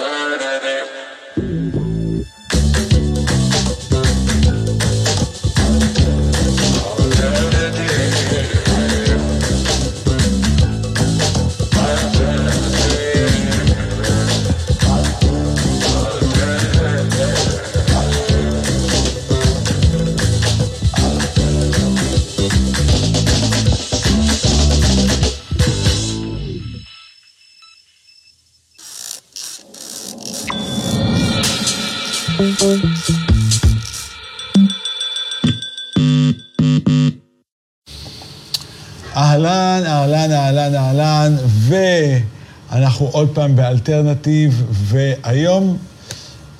Para עוד פעם באלטרנטיב, והיום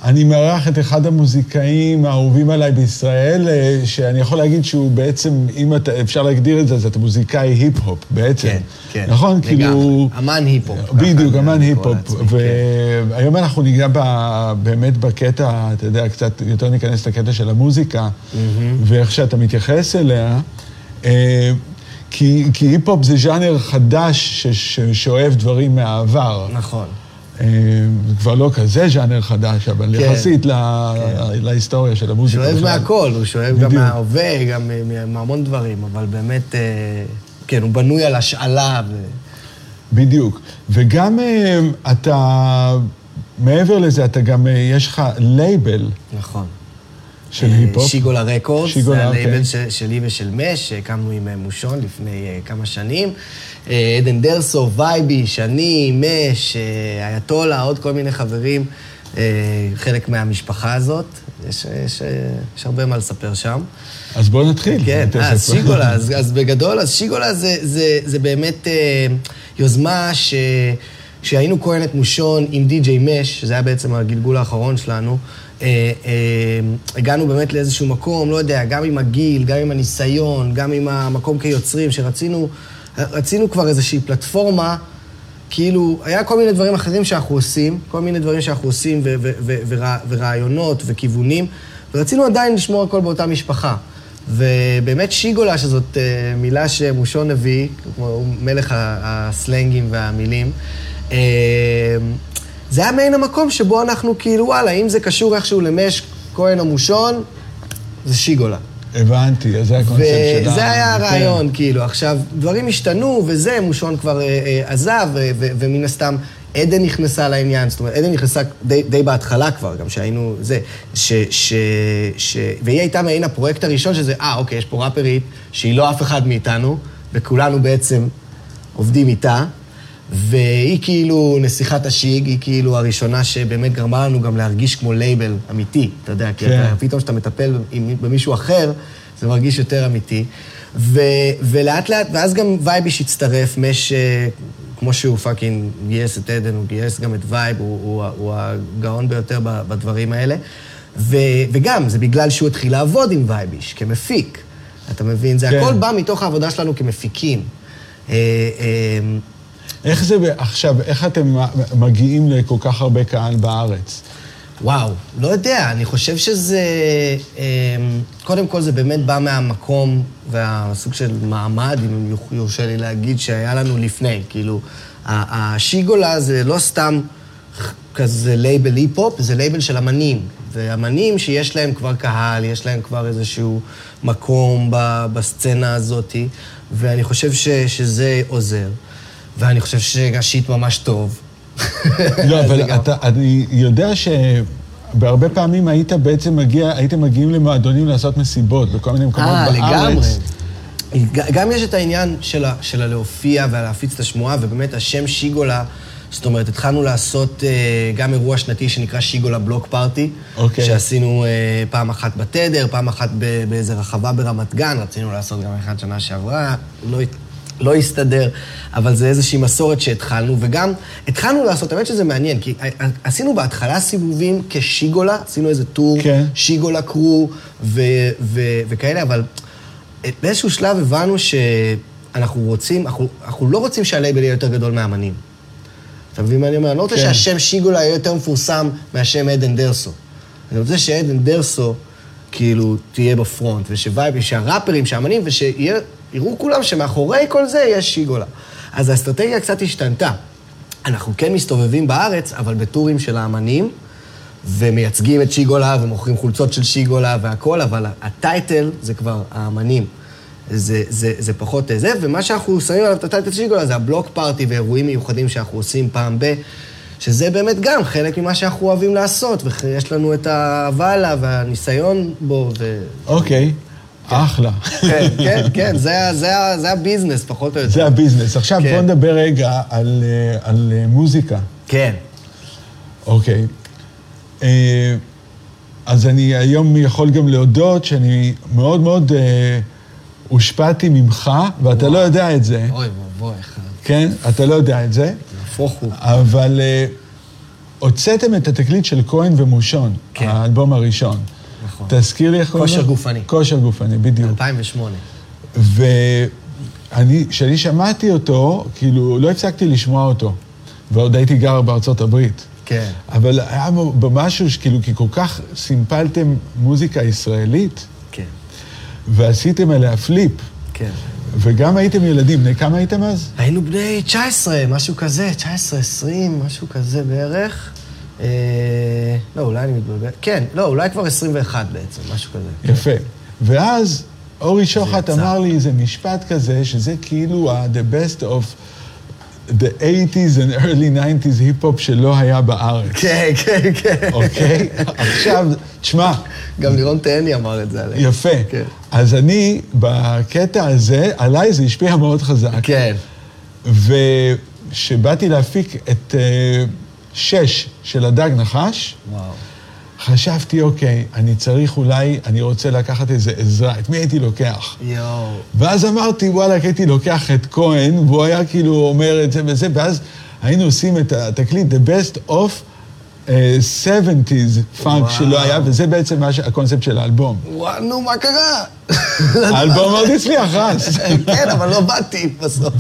אני מארח את אחד המוזיקאים האהובים עליי בישראל, אה, שאני יכול להגיד שהוא בעצם, אם אתה, אפשר להגדיר את זה, אז אתה מוזיקאי היפ-הופ בעצם. כן, כן. נכון? לגמרי. כאילו... אמן היפ-הופ. בדיוק, אמן היפ-הופ. לעצמי, כן. והיום אנחנו ניגע ב- באמת בקטע, אתה יודע, קצת יותר ניכנס לקטע של המוזיקה, ואיך שאתה מתייחס אליה. כי, כי היפ-הופ זה ז'אנר חדש ש- ששואב דברים מהעבר. נכון. אה, זה כבר לא כזה ז'אנר חדש, אבל כן. יחסית לה, להיסטוריה של המוזיקה. שואב בכלל. מהכל, הוא שואב גם. מההווה, גם מהמון דברים, אבל באמת, אה, כן, הוא בנוי על השאלה. ו... בדיוק. וגם אה, אתה, מעבר לזה, אתה גם, יש לך לייבל נכון. של אה, היפ-הופ. שיגולה רקורדס, שיגולה, זה אוקיי. הלייבל של- שלי ושל מש, שהקמנו עם אה, מושון לפני אה, כמה שנים. עדן דרסו, וייבי, שני, מש, אייתולה, עוד כל מיני חברים, חלק מהמשפחה הזאת. יש, יש, יש הרבה מה לספר שם. אז בואו נתחיל. כן. אז שיגולה, אז, אז בגדול, אז שיגולה זה, זה, זה באמת יוזמה ש, שהיינו כהן את מושון עם די.ג'יי מש, שזה היה בעצם הגלגול האחרון שלנו. אה, אה, הגענו באמת לאיזשהו מקום, לא יודע, גם עם הגיל, גם עם הניסיון, גם עם המקום כיוצרים, שרצינו רצינו כבר איזושהי פלטפורמה, כאילו, היה כל מיני דברים אחרים שאנחנו עושים, כל מיני דברים שאנחנו עושים ו- ו- ו- ורע- ורעיונות וכיוונים, ורצינו עדיין לשמור הכל באותה משפחה. ובאמת שיגולה, שזאת אה, מילה שמושון הביא, הוא מלך הסלנגים והמילים, אה, זה היה מעין המקום שבו אנחנו כאילו, וואלה, אם זה קשור איכשהו למש, כהן או מושון, זה שיגולה. הבנתי, אז זה הקונספט שלה. וזה היה כן. הרעיון, כאילו. עכשיו, דברים השתנו, וזה, מושון כבר אה, אה, עזב, ו- ו- ומן הסתם עדן נכנסה לעניין. זאת אומרת, עדן נכנסה די, די בהתחלה כבר, גם שהיינו, זה, ש... ש, ש והיא הייתה מעין הפרויקט הראשון שזה, אה, אוקיי, יש פה ראפרית שהיא לא אף אחד מאיתנו, וכולנו בעצם עובדים איתה. והיא כאילו נסיכת השיג, היא כאילו הראשונה שבאמת גרמה לנו גם להרגיש כמו לייבל אמיתי, אתה יודע, כי כן. אתה, פתאום כשאתה מטפל במישהו אחר, זה מרגיש יותר אמיתי. ו, ולאט לאט, ואז גם וייביש הצטרף, מש, אה, כמו שהוא fucking גייס את עדן, הוא גייס גם את וייב, הוא, הוא, הוא הגאון ביותר בדברים האלה. ו, וגם, זה בגלל שהוא התחיל לעבוד עם וייביש, כמפיק. אתה מבין? זה כן. הכל בא מתוך העבודה שלנו כמפיקים. איך זה, עכשיו, איך אתם מגיעים לכל כך הרבה קהל בארץ? וואו, לא יודע, אני חושב שזה... אמ, קודם כל, זה באמת בא מהמקום והסוג של מעמד, אם יורשה לי להגיד, שהיה לנו לפני. כאילו, השיגולה זה לא סתם כזה לייבל היפ-הופ, זה לייבל של אמנים. ואמנים שיש להם כבר קהל, יש להם כבר איזשהו מקום בסצנה הזאת, ואני חושב ש- שזה עוזר. ואני חושב שהשיט ממש טוב. לא, אבל גם- אתה, אני יודע שבהרבה פעמים היית בעצם מגיע, הייתם מגיעים למועדונים לעשות מסיבות בכל מיני מקומות אה, בארץ. לגמרי. ג- גם יש את העניין של, ה, של הלהופיע ולהפיץ את השמועה, ובאמת השם שיגולה, זאת אומרת, התחלנו לעשות אה, גם אירוע שנתי שנקרא שיגולה בלוק פארטי, אוקיי. שעשינו אה, פעם אחת בתדר, פעם אחת באיזה רחבה ברמת גן, רצינו לעשות גם אחד שנה שעברה, לא, לא הסתדר, אבל זה איזושהי מסורת שהתחלנו, וגם התחלנו לעשות, האמת שזה מעניין, כי עשינו בהתחלה סיבובים כשיקולה, עשינו איזה טור, כן. שיגולה קרו ו- ו- וכאלה, אבל באיזשהו שלב הבנו שאנחנו רוצים, אנחנו, אנחנו לא רוצים שהלייבל יהיה יותר גדול מהאמנים. אתה מבין מה אני אומר? אני לא רוצה כן. שהשם שיגולה יהיה יותר מפורסם מהשם עדן דרסו. אני רוצה שעדן דרסו, כאילו, תהיה בפרונט, ושווייב, שהראפרים, שהאמנים, ושיראו כולם שמאחורי כל זה יש שיגולה. אז האסטרטגיה קצת השתנתה. אנחנו כן מסתובבים בארץ, אבל בטורים של האמנים, ומייצגים את שיגולה, ומוכרים חולצות של שיגולה והכול, אבל הטייטל זה כבר האמנים. זה, זה, זה פחות זה, ומה שאנחנו שמים עליו את הטייטל שיגולה זה הבלוק פארטי ואירועים מיוחדים שאנחנו עושים פעם ב... שזה באמת גם חלק ממה שאנחנו אוהבים לעשות, ויש לנו את עליו והניסיון בו. ו... אוקיי, כן. אחלה. כן, כן, כן, זה, זה, זה הביזנס, פחות או יותר. זה הביזנס. עכשיו כן. בוא נדבר רגע על, אה, על אה, מוזיקה. כן. אוקיי. אה, אז אני היום יכול גם להודות שאני מאוד מאוד הושפעתי ממך, ואתה וואו. לא יודע את זה. אוי ואבוי, אחד. כן? אתה לא יודע את זה. נהפוך הוא. אבל הוצאתם את התקליט של כהן ומושון, כן. האלבום הראשון. נכון. תזכיר לי איך קוראים לו? כושר גופני. כושר גופני, בדיוק. 2008. ואני, כשאני שמעתי אותו, כאילו, לא הפסקתי לשמוע אותו. ועוד הייתי גר בארצות הברית. כן. אבל היה במשהו שכאילו, כי כל כך סימפלתם מוזיקה ישראלית. כן. ועשיתם עליה פליפ. כן. וגם הייתם ילדים, בני כמה הייתם אז? היינו בני 19, משהו כזה, 19, 20, משהו כזה בערך. אה, לא, אולי אני מתבלבל. כן, לא, אולי כבר 21 בעצם, משהו כזה. יפה. ואז אורי שוחט אמר לי איזה משפט כזה, שזה כאילו ה-the best of the 80's and early 90's היפ-הופ שלא היה בארץ. כן, כן, כן. אוקיי? עכשיו, תשמע... גם לירון תהני אמר את זה עליי. יפה. כן. אז אני, בקטע הזה, עליי זה השפיע מאוד חזק. כן. וכשבאתי להפיק את uh, שש של הדג נחש, וואו. חשבתי, אוקיי, אני צריך אולי, אני רוצה לקחת איזה עזרה, את מי הייתי לוקח? יואו. ואז אמרתי, וואלכ, הייתי לוקח את כהן, והוא היה כאילו אומר את זה וזה, ואז היינו עושים את התקליט, The Best of 70's פאנק שלא היה, וזה בעצם הקונספט של האלבום. וואו, נו, מה קרה? האלבום מאוד הצליח, רס. כן, אבל לא באתי בסוף.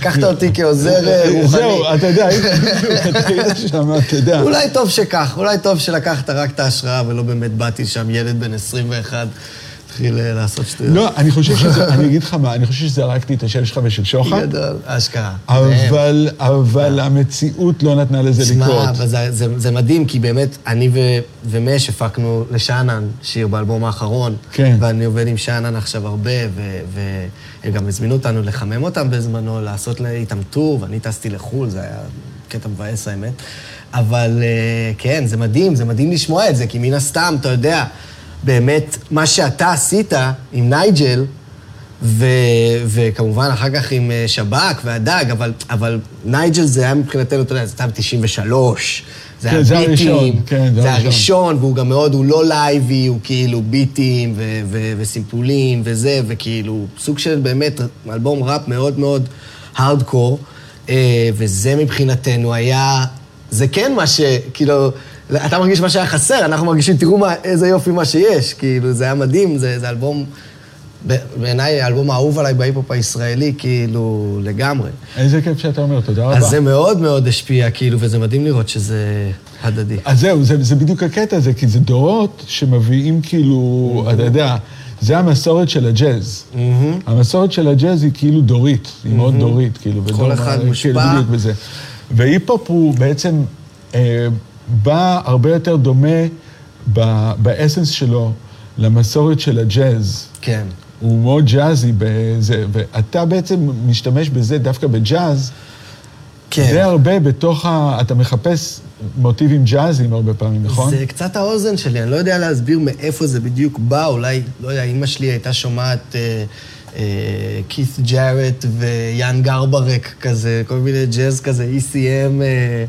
קחת אותי כעוזר אה, רוחני. זהו, אתה יודע, הייתי שם, אתה יודע. אולי טוב שכך, אולי טוב שלקחת רק את ההשראה ולא באמת באתי שם ילד בן 21. התחיל אה, לעשות שטויות. לא, אני חושב שזה, אני אגיד לך מה, אני חושב שזרקתי את השם שלך ושל שוחד. גדול, אשכרה. אבל, אבל המציאות לא נתנה לזה לקרות. שמע, זה, זה, זה מדהים, כי באמת, אני ו, ומש הפקנו לשאנן שיר באלבום האחרון. כן. ואני עובד עם שאנן עכשיו הרבה, והם גם הזמינו אותנו לחמם אותם בזמנו, לעשות איתם טור, ואני טסתי לחו"ל, זה היה קטע מבאס האמת. אבל אה, כן, זה מדהים, זה מדהים לשמוע את זה, כי מן הסתם, אתה יודע, באמת מה שאתה עשית עם נייג'ל, ו, וכמובן אחר כך עם אה, שב"כ והדג, אבל, אבל נייג'ל זה היה מבחינתנו, אתה יודע, זה היה ב-93. זה כן, זה הראשון, כן, זה, זה הראשון. הראשון, והוא גם מאוד, הוא לא לייבי, הוא כאילו ביטים ו- ו- וסימפולים וזה, וכאילו סוג של באמת אלבום ראפ מאוד מאוד הארדקור, אה, וזה מבחינתנו היה, זה כן מה ש... כאילו... אתה מרגיש מה שהיה חסר, אנחנו מרגישים, תראו מה, איזה יופי מה שיש. כאילו, זה היה מדהים, זה, זה אלבום, בעיניי האלבום האהוב עליי בהיפ-הופ הישראלי, כאילו, לגמרי. איזה כיף שאתה אומר, תודה רבה. אז זה מאוד מאוד השפיע, כאילו, וזה מדהים לראות שזה הדדי. אז זהו, זה, זה בדיוק הקטע הזה, כי זה דורות שמביאים כאילו, mm-hmm. אתה יודע, זה המסורת של הג'אז. Mm-hmm. המסורת של הג'אז היא כאילו דורית, היא mm-hmm. מאוד דורית, כאילו. כל אחד כאילו, מושפע. בדיוק בזה. והיפ-הופ הוא בעצם... אה, בא הרבה יותר דומה באסנס שלו למסורת של הג'אז. כן. הוא מאוד ג'אזי בזה, ואתה בעצם משתמש בזה דווקא בג'אז. כן. זה הרבה בתוך ה... אתה מחפש מוטיבים ג'אזיים הרבה פעמים, נכון? זה קצת האוזן שלי, אני לא יודע להסביר מאיפה זה בדיוק בא, אולי, לא יודע, אימא שלי הייתה שומעת אה, אה, כית' ג'ארט ויאן גרברק כזה, כל מיני ג'אז כזה, ECM. אה,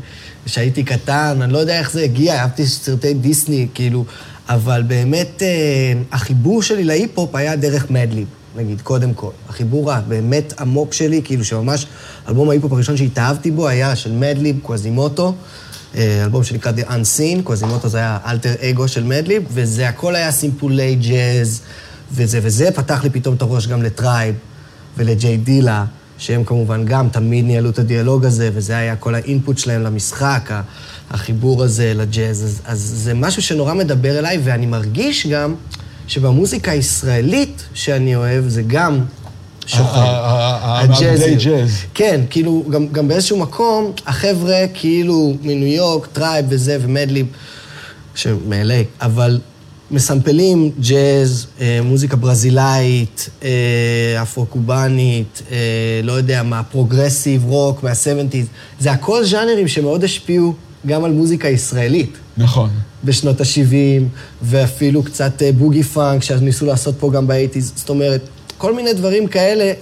כשהייתי קטן, אני לא יודע איך זה הגיע, אהבתי סרטי דיסני, כאילו, אבל באמת אה, החיבור שלי להיפ-הופ היה דרך מדליב, נגיד, קודם כל. החיבור הבאמת עמוק שלי, כאילו שממש, אלבום ההיפ-הופ הראשון שהתאהבתי בו היה של מדליב, קווזימוטו, אה, אלבום שנקרא The Unseen, קווזימוטו זה היה אלטר אגו של מדליב, וזה הכל היה סימפולי ג'אז, וזה וזה פתח לי פתאום את הראש גם לטרייב ולג'יי דילה. שהם כמובן גם תמיד ניהלו את הדיאלוג הזה, וזה היה כל ה input שלהם למשחק, החיבור הזה לג'אז. אז, אז זה משהו שנורא מדבר אליי, ואני מרגיש גם שבמוזיקה הישראלית שאני אוהב, זה גם שוחר. המעבדי ג'אז. כן, כאילו, גם, גם באיזשהו מקום, החבר'ה כאילו מניו יורק, טרייב וזה, ומדליב, שמ-LA, אבל מסמפלים ג'אז, אה, מוזיקה ברזילאית, אה, אפרו-קובאנית, אה, לא יודע מה, פרוגרסיב, רוק, מה-70's. זה הכל ז'אנרים שמאוד השפיעו גם על מוזיקה ישראלית. נכון. בשנות ה-70, ואפילו קצת בוגי פאנק, שניסו לעשות פה גם באייטיז. זאת אומרת, כל מיני דברים כאלה,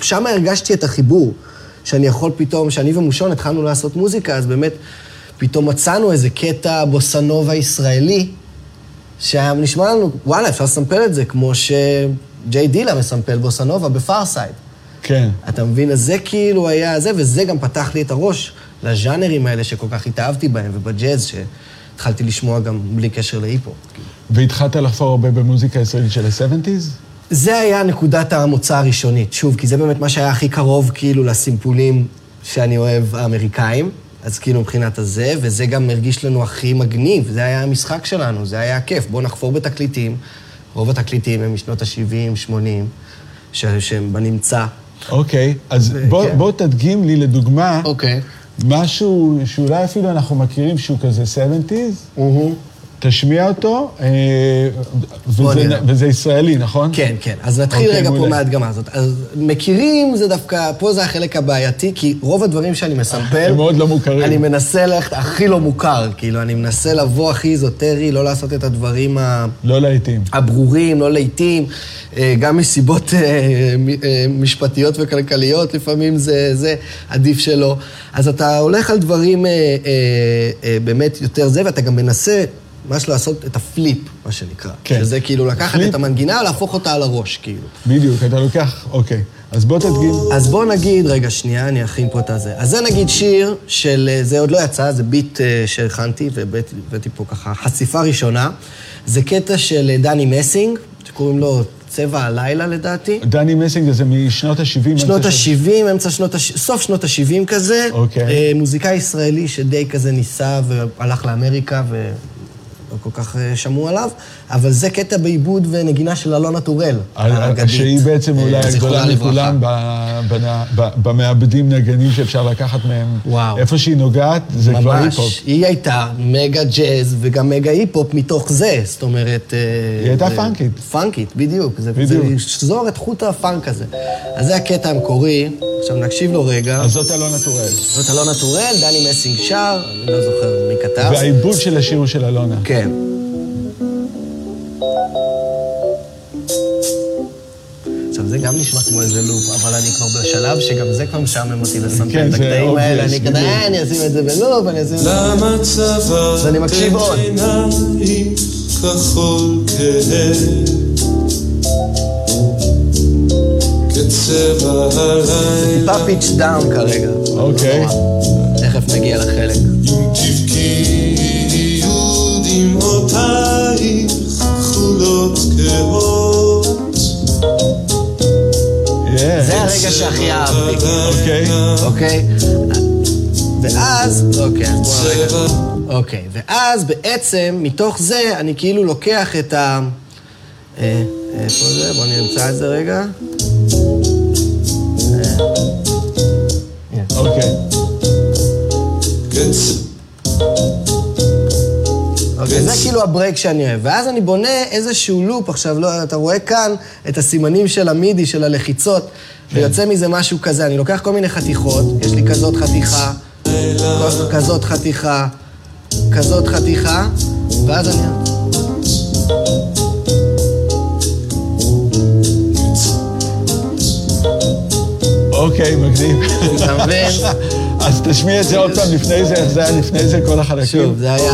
שם הרגשתי את החיבור, שאני יכול פתאום, שאני ומושון התחלנו לעשות מוזיקה, אז באמת פתאום מצאנו איזה קטע בוסנובה ישראלי, שהיה נשמע לנו, וואלה, אפשר לסמפל את זה, כמו שג'יי דילה מסמפל בוסנובה בפארסייד. כן. אתה מבין? אז זה כאילו היה זה, וזה גם פתח לי את הראש לז'אנרים האלה שכל כך התאהבתי בהם, ובג'אז, שהתחלתי לשמוע גם בלי קשר להיפו. והתחלת לחפור הרבה במוזיקה הישראלית של ה-70's? זה היה נקודת המוצא הראשונית, שוב, כי זה באמת מה שהיה הכי קרוב כאילו לסימפולים שאני אוהב, האמריקאים. אז כאילו מבחינת הזה, וזה גם הרגיש לנו הכי מגניב, זה היה המשחק שלנו, זה היה כיף. בואו נחפור בתקליטים, רוב התקליטים הם משנות ה-70, 80, שהם בנמצא. אוקיי, אז ו- בוא, כן. בוא תדגים לי לדוגמה, אוקיי. משהו שאולי אפילו אנחנו מכירים שהוא כזה 70's, mm-hmm. תשמיע אותו, אה, וזה, וזה ישראלי, נכון? כן, כן. אז נתחיל אוקיי, רגע פה מההדגמה הזאת. אז מכירים זה דווקא, פה זה החלק הבעייתי, כי רוב הדברים שאני מסמפל... הם מאוד לא מוכרים. אני מנסה ללכת הכי לא מוכר, כאילו, אני מנסה לבוא הכי איזוטרי, לא לעשות את הדברים ה... לא לעיתים. הברורים, לא לעיתים. אה, גם מסיבות אה, משפטיות וכלכליות, לפעמים זה, זה עדיף שלא. אז אתה הולך על דברים באמת יותר זה, ואתה גם מנסה... ממש לעשות את ה flip, מה שנקרא. כן. שזה כאילו לקחת flip. את המנגינה, להפוך אותה על הראש, כאילו. בדיוק, אתה לוקח, אוקיי. אז בוא תדגים. אז בוא נגיד, רגע, שנייה, אני אכין פה את הזה. אז זה נגיד שיר של, אה, זה עוד לא יצא, זה ביט אה, שהכנתי, והבאתי פה ככה חשיפה ראשונה. זה קטע של אה, דני מסינג, שקוראים לו צבע הלילה לדעתי. דני מסינג זה משנות ה-70? שנות ה-70, אמצע שנות ה... סוף שנות ה-70 כזה. אוקיי. מוזיקאי ישראלי שדי כזה ניסה והלך לאמריקה ו... לא כל כך אה, שמעו עליו, אבל זה קטע בעיבוד ונגינה של אלונה טורל, האגדית. שהיא בעצם אולי אה, הגדולה מכולם במעבדים נגנים שאפשר לקחת מהם. וואו. איפה שהיא נוגעת, זה כבר היפ-הופ. ממש. היא הייתה מגה ג'אז וגם מגה היפ-הופ מתוך זה, זאת אומרת... אה, היא הייתה פאנקית. פאנקית, בדיוק. בדיוק. זה לשזור את חוט הפאנק הזה. אז זה הקטע המקורי, עכשיו נקשיב לו רגע. אז זאת אלונה טורל. זאת אלונה טורל, דני מסינג שר, אני לא זוכר מי כתב. והעיבוד של השיר הוא של אלונה. כן. עכשיו, זה גם נשמע כמו איזה לופ, אבל אני כבר בשלב שגם זה כבר משעמם אותי לסמפל כן, את הקטעים האלה. אני כזה, אה, אני אשים את זה בלופ, אני אשים את זה... למה. אז אני מקשיב עוד. כחול כצבע הלילה. טיפה פיץ' דאון כרגע. אוקיי. תכף נגיע לחלק. זה הרגע שהכי אהבתי. אוקיי. אוקיי? ואז, אוקיי, אז בואו. אוקיי, ואז בעצם, מתוך זה, אני כאילו לוקח את ה... אה, איפה זה? בואו נמצא את זה רגע. הברייק שאני אוהב. ואז אני בונה איזשהו לופ, עכשיו, לא, אתה רואה כאן את הסימנים של המידי, של הלחיצות, כן. ויוצא מזה משהו כזה. אני לוקח כל מיני חתיכות, יש לי כזאת חתיכה, כזאת חתיכה, כזאת חתיכה, ואז אני... אוקיי, מגניב. אתה מבין? אז תשמיע את זה עוד פעם לפני זה, איך זה היה לפני זה, כל החלקים. שוב, זה היה...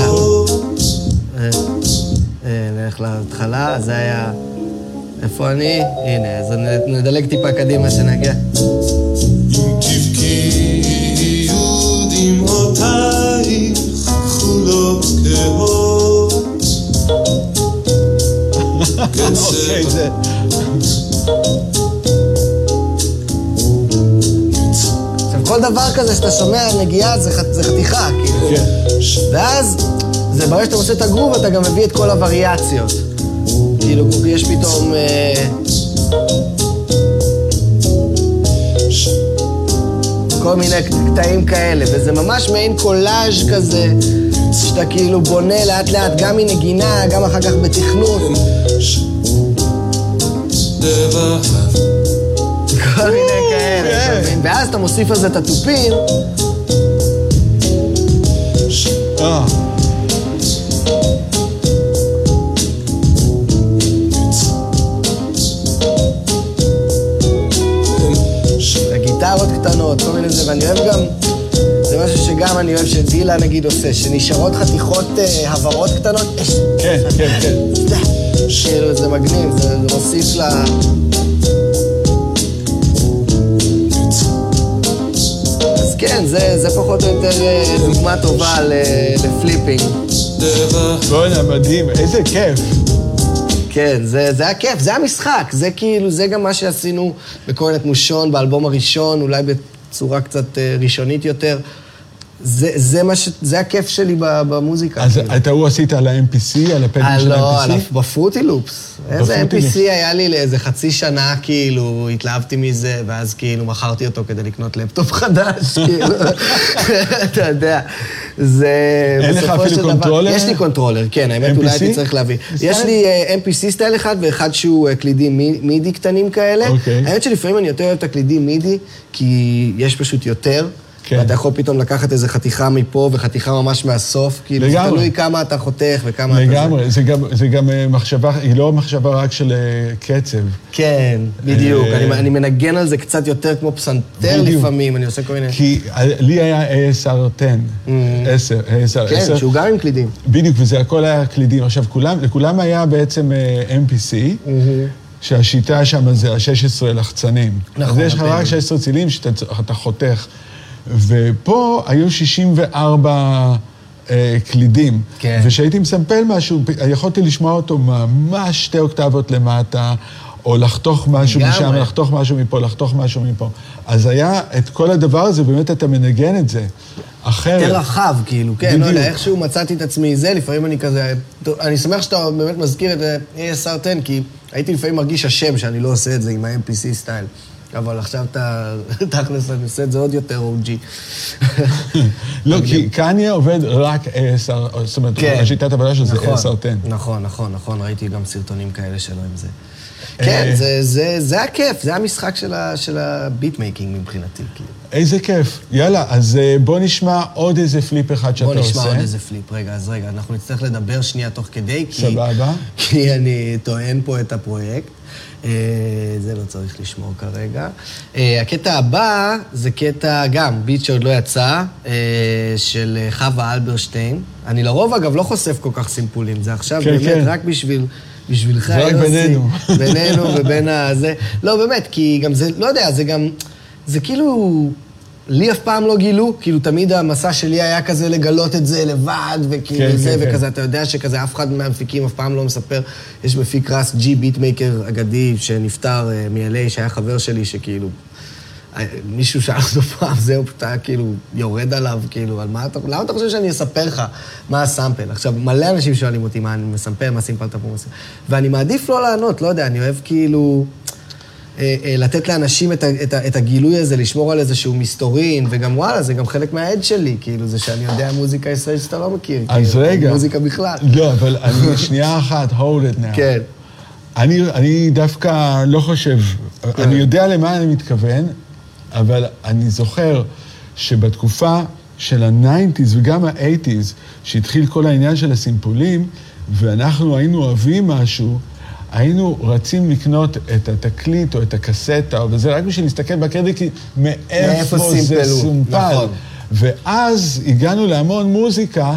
נלך להתחלה, זה היה... איפה אני? הנה, אז נדלג טיפה קדימה שנגיע. אם תבכי דמעותייך כחולות כהות. אוקיי, זה... כל דבר כזה שאתה שומע נגיעה זה, זה חתיכה, כאילו. כן. ואז, זה ברגע שאתה עושה את הגרוב, אתה גם מביא את כל הווריאציות. כאילו, יש פתאום... אה... כל מיני קטעים כאלה, וזה ממש מעין קולאז' כזה, שאתה כאילו בונה לאט לאט גם מנגינה, גם אחר כך בתכנות. כל מיני כאלה, אתה כן. מבין? ואז אתה מוסיף על זה את התופים, גיטרות קטנות, כל מיני זה, ואני אוהב גם, זה משהו שגם אני אוהב שדילה נגיד עושה, שנשארות חתיכות אה, הברות קטנות, כן, כן, כן. כאילו זה מגניב, זה, מוסיף ל... אז כן, זה, זה פחות או יותר אה, דוגמה טובה לפליפינג. בואנה, מדהים, איזה כיף. כן, זה, זה היה כיף, זה המשחק, זה כאילו, זה גם מה שעשינו בקורנט מושון, באלבום הראשון, אולי בצורה קצת אה, ראשונית יותר. זה, זה מה ש... זה הכיף שלי במוזיקה. אז כאילו. את ההוא עשית על ה-MPC, על הפטן אה, של לא, על ה-MPC? ה- ב Fruity Loops. איזה Loops. היה לי לאיזה חצי שנה, כאילו, התלהבתי מזה, ואז כאילו מכרתי אותו כדי לקנות לפטופ חדש, כאילו, אתה יודע. זה... אין לך אפילו controller? יש לי controller, כן, האמת, MPC? אולי הייתי צריך להביא. יש לי אה, MPC style אחד ואחד שהוא אה, קלידים מי- MIDI קטנים כאלה. אוקיי. האמת שלפעמים אני יותר אוהב את הקלידים MIDI, כי יש פשוט יותר. כן. ואתה יכול פתאום לקחת איזה חתיכה מפה וחתיכה ממש מהסוף, כאילו, זה לגמרי. תלוי כמה אתה חותך וכמה אתה... זה. לגמרי, זה גם, זה גם אה, מחשבה, היא לא מחשבה רק של אה, קצב. כן, בדיוק. אה, אני, אני מנגן על זה קצת יותר כמו פסנתר בדיוק. לפעמים, אני עושה כל מיני... כי לי היה ASR 10, 10, ASR כן, 10. שהוא גם עם קלידים. בדיוק, וזה הכל היה קלידים. עכשיו, כולם, לכולם היה בעצם אה, MPC, שהשיטה שם זה ה-16 לחצנים. נכון, אז יש לך. רק 16 צילים שאתה אתה חותך. ופה היו 64 אה, קלידים. כן. וכשהייתי מסמפל משהו, יכולתי לשמוע אותו ממש שתי אוקטבות למטה, או לחתוך משהו לגמרי. משם, לחתוך משהו מפה, לחתוך משהו מפה. אז היה את כל הדבר הזה, באמת אתה מנגן את זה. אחרת. יותר רחב, כאילו, כן, לא בדיוק. יודע, איכשהו מצאתי את עצמי זה, לפעמים אני כזה... אני שמח שאתה באמת מזכיר את ASR 10, כי הייתי לפעמים מרגיש אשם שאני לא עושה את זה עם ה-MPC style. אבל עכשיו אתה, תכלס, אני עושה את זה עוד יותר OG. לא, כי קניה עובד רק ASR, זאת אומרת. השיטת עבודה שלו זה ASR 10. נכון, נכון, נכון, ראיתי גם סרטונים כאלה שלו עם זה. אה, כן, זה- זה- זה הכיף, זה המשחק של ה- של ה beat making מבחינתי, כאילו. איזה כיף. יאללה, אז אה, בוא נשמע עוד איזה flip אחד שאתה בוא עושה. נשמע עוד איזה פליפ. רגע, אז רגע, אנחנו נצטרך לדבר שנייה תוך כדי, כי... סבבה. כי אני טוען פה את הפרויקט. אה, זה לא צריך לשמור כרגע. אה, הקטע הבא זה קטע, גם, ביט שעוד לא יצא, אה, של חווה אלברשטיין. אני לרוב, אגב, לא חושף כל כך סימפולים. זה עכשיו כן, באמת כן. רק בשביל... בשבילך, זה רק יוסי. בינינו. בינינו ובין הזה. לא, באמת, כי גם זה, לא יודע, זה גם... זה כאילו... לי אף פעם לא גילו, כאילו תמיד המסע שלי היה כזה לגלות את זה לבד, וכאילו כן, זה, כן, וכזה, כן. אתה יודע שכזה אף אחד מהמפיקים אף פעם לא מספר. יש מפיק רס ג'י ביטמייקר אגדי שנפטר אה, מ-LA, שהיה חבר שלי, שכאילו... אה, מישהו שאל אותו פעם, זהו, פשוט היה כאילו יורד עליו, כאילו, על מה אתה... למה אתה חושב שאני אספר לך מה הסאמפל? עכשיו, מלא אנשים שואלים אותי מה אני מסמפל, מה סימפלת פה, מה סימפלת. ואני מעדיף לא לענות, לא יודע, אני אוהב כאילו... אה, אה, לתת לאנשים את, את, את הגילוי הזה, לשמור על איזשהו מסתורין, וגם וואלה, זה גם חלק מהעד שלי, כאילו, זה שאני יודע מוזיקה ישראלית שאתה לא מכיר. אז כאילו, רגע. מוזיקה בכלל. לא, אבל אני שנייה אחת, hold it now. כן. אני, אני דווקא לא חושב, כן. אני יודע למה אני מתכוון, אבל אני זוכר שבתקופה של ה-90's וגם ה-80's, שהתחיל כל העניין של הסימפולים, ואנחנו היינו אוהבים משהו, היינו רצים לקנות את התקליט או את הקסטה, וזה רק בשביל להסתכל בקרדיט, כי מאיפה זה סומפל. נכון. ואז הגענו להמון מוזיקה,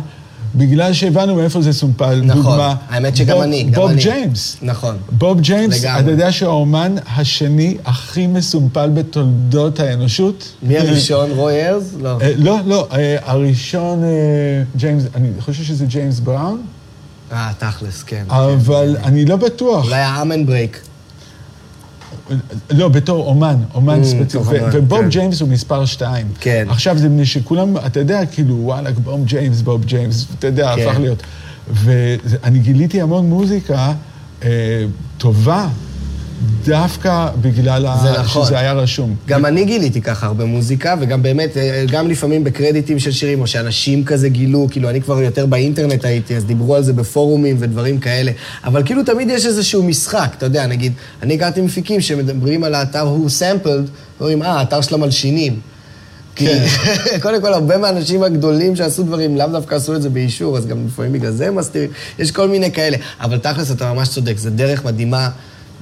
בגלל שהבנו מאיפה זה סומפל. נכון. דוגמה, האמת שגם בוב- אני, גם בוב אני. ג'יימס. נכון. בוב ג'יימס, לגמרי. אתה יודע שהוא האומן השני הכי מסומפל בתולדות האנושות? מי הראשון? רוי ארז? לא. אה, לא, לא, אה, הראשון, אה, ג'יימס, אני חושב שזה ג'יימס בראון, אה, תכלס, כן. אבל אני לא בטוח. אולי ה Amen break. לא, בתור אומן, אומן Mm, ספציפי. ובוב כן. ג'יימס הוא מספר שתיים. כן. עכשיו זה מפני שכולם, אתה יודע, כאילו, וואלה, בוב ג'יימס, בוב ג'יימס, אתה יודע, כן. הפך להיות. ואני גיליתי המון מוזיקה אה, טובה דווקא בגלל ה- נכון. שזה היה רשום. גם אני גיליתי ככה הרבה מוזיקה, וגם באמת, אה, גם לפעמים בקרדיטים של שירים, או שאנשים כזה גילו, כאילו, אני כבר יותר באינטרנט הייתי, אז דיברו על זה בפורומים ודברים כאלה. אבל כאילו, תמיד יש איזשהו משחק, אתה יודע, נגיד, אני הכרתי מפיקים שמדברים על האתר הוא סמפלד, אומרים, אה, האתר של המלשינים. כי קודם כל, הרבה מהאנשים הגדולים שעשו דברים, לאו דווקא עשו את זה באישור, אז גם לפעמים בגלל זה הם מסתירים. יש כל מיני כאלה. אבל תכלס, אתה ממש צודק, זו דרך מדהימה